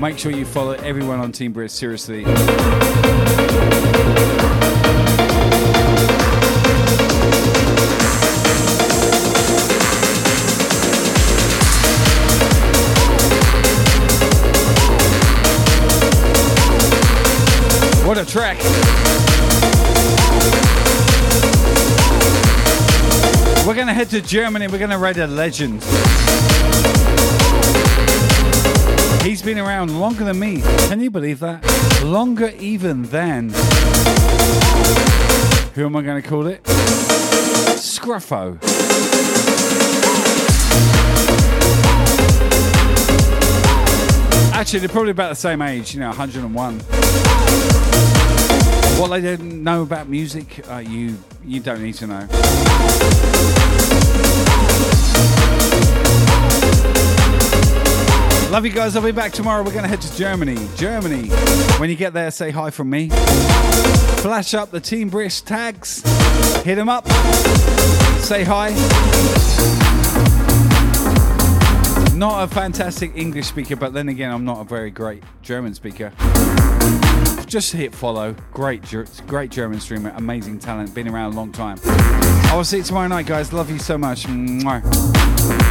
Make sure you follow everyone on Team Brisk, seriously. Head to Germany. We're gonna raid a legend. He's been around longer than me. Can you believe that? Longer even than. Who am I gonna call it? Scruffo. Actually, they're probably about the same age, you know, 101. What they don't know about music, uh, you you don't need to know. Love you guys. I'll be back tomorrow. We're going to head to Germany. Germany. When you get there, say hi from me. Flash up the Team Brisk tags. Hit them up. Say hi. Not a fantastic English speaker, but then again, I'm not a very great German speaker. Just hit follow. Great, great German streamer. Amazing talent. Been around a long time. I will see you tomorrow night, guys. Love you so much. Mwah.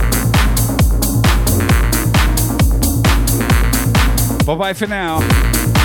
Bye bye for now.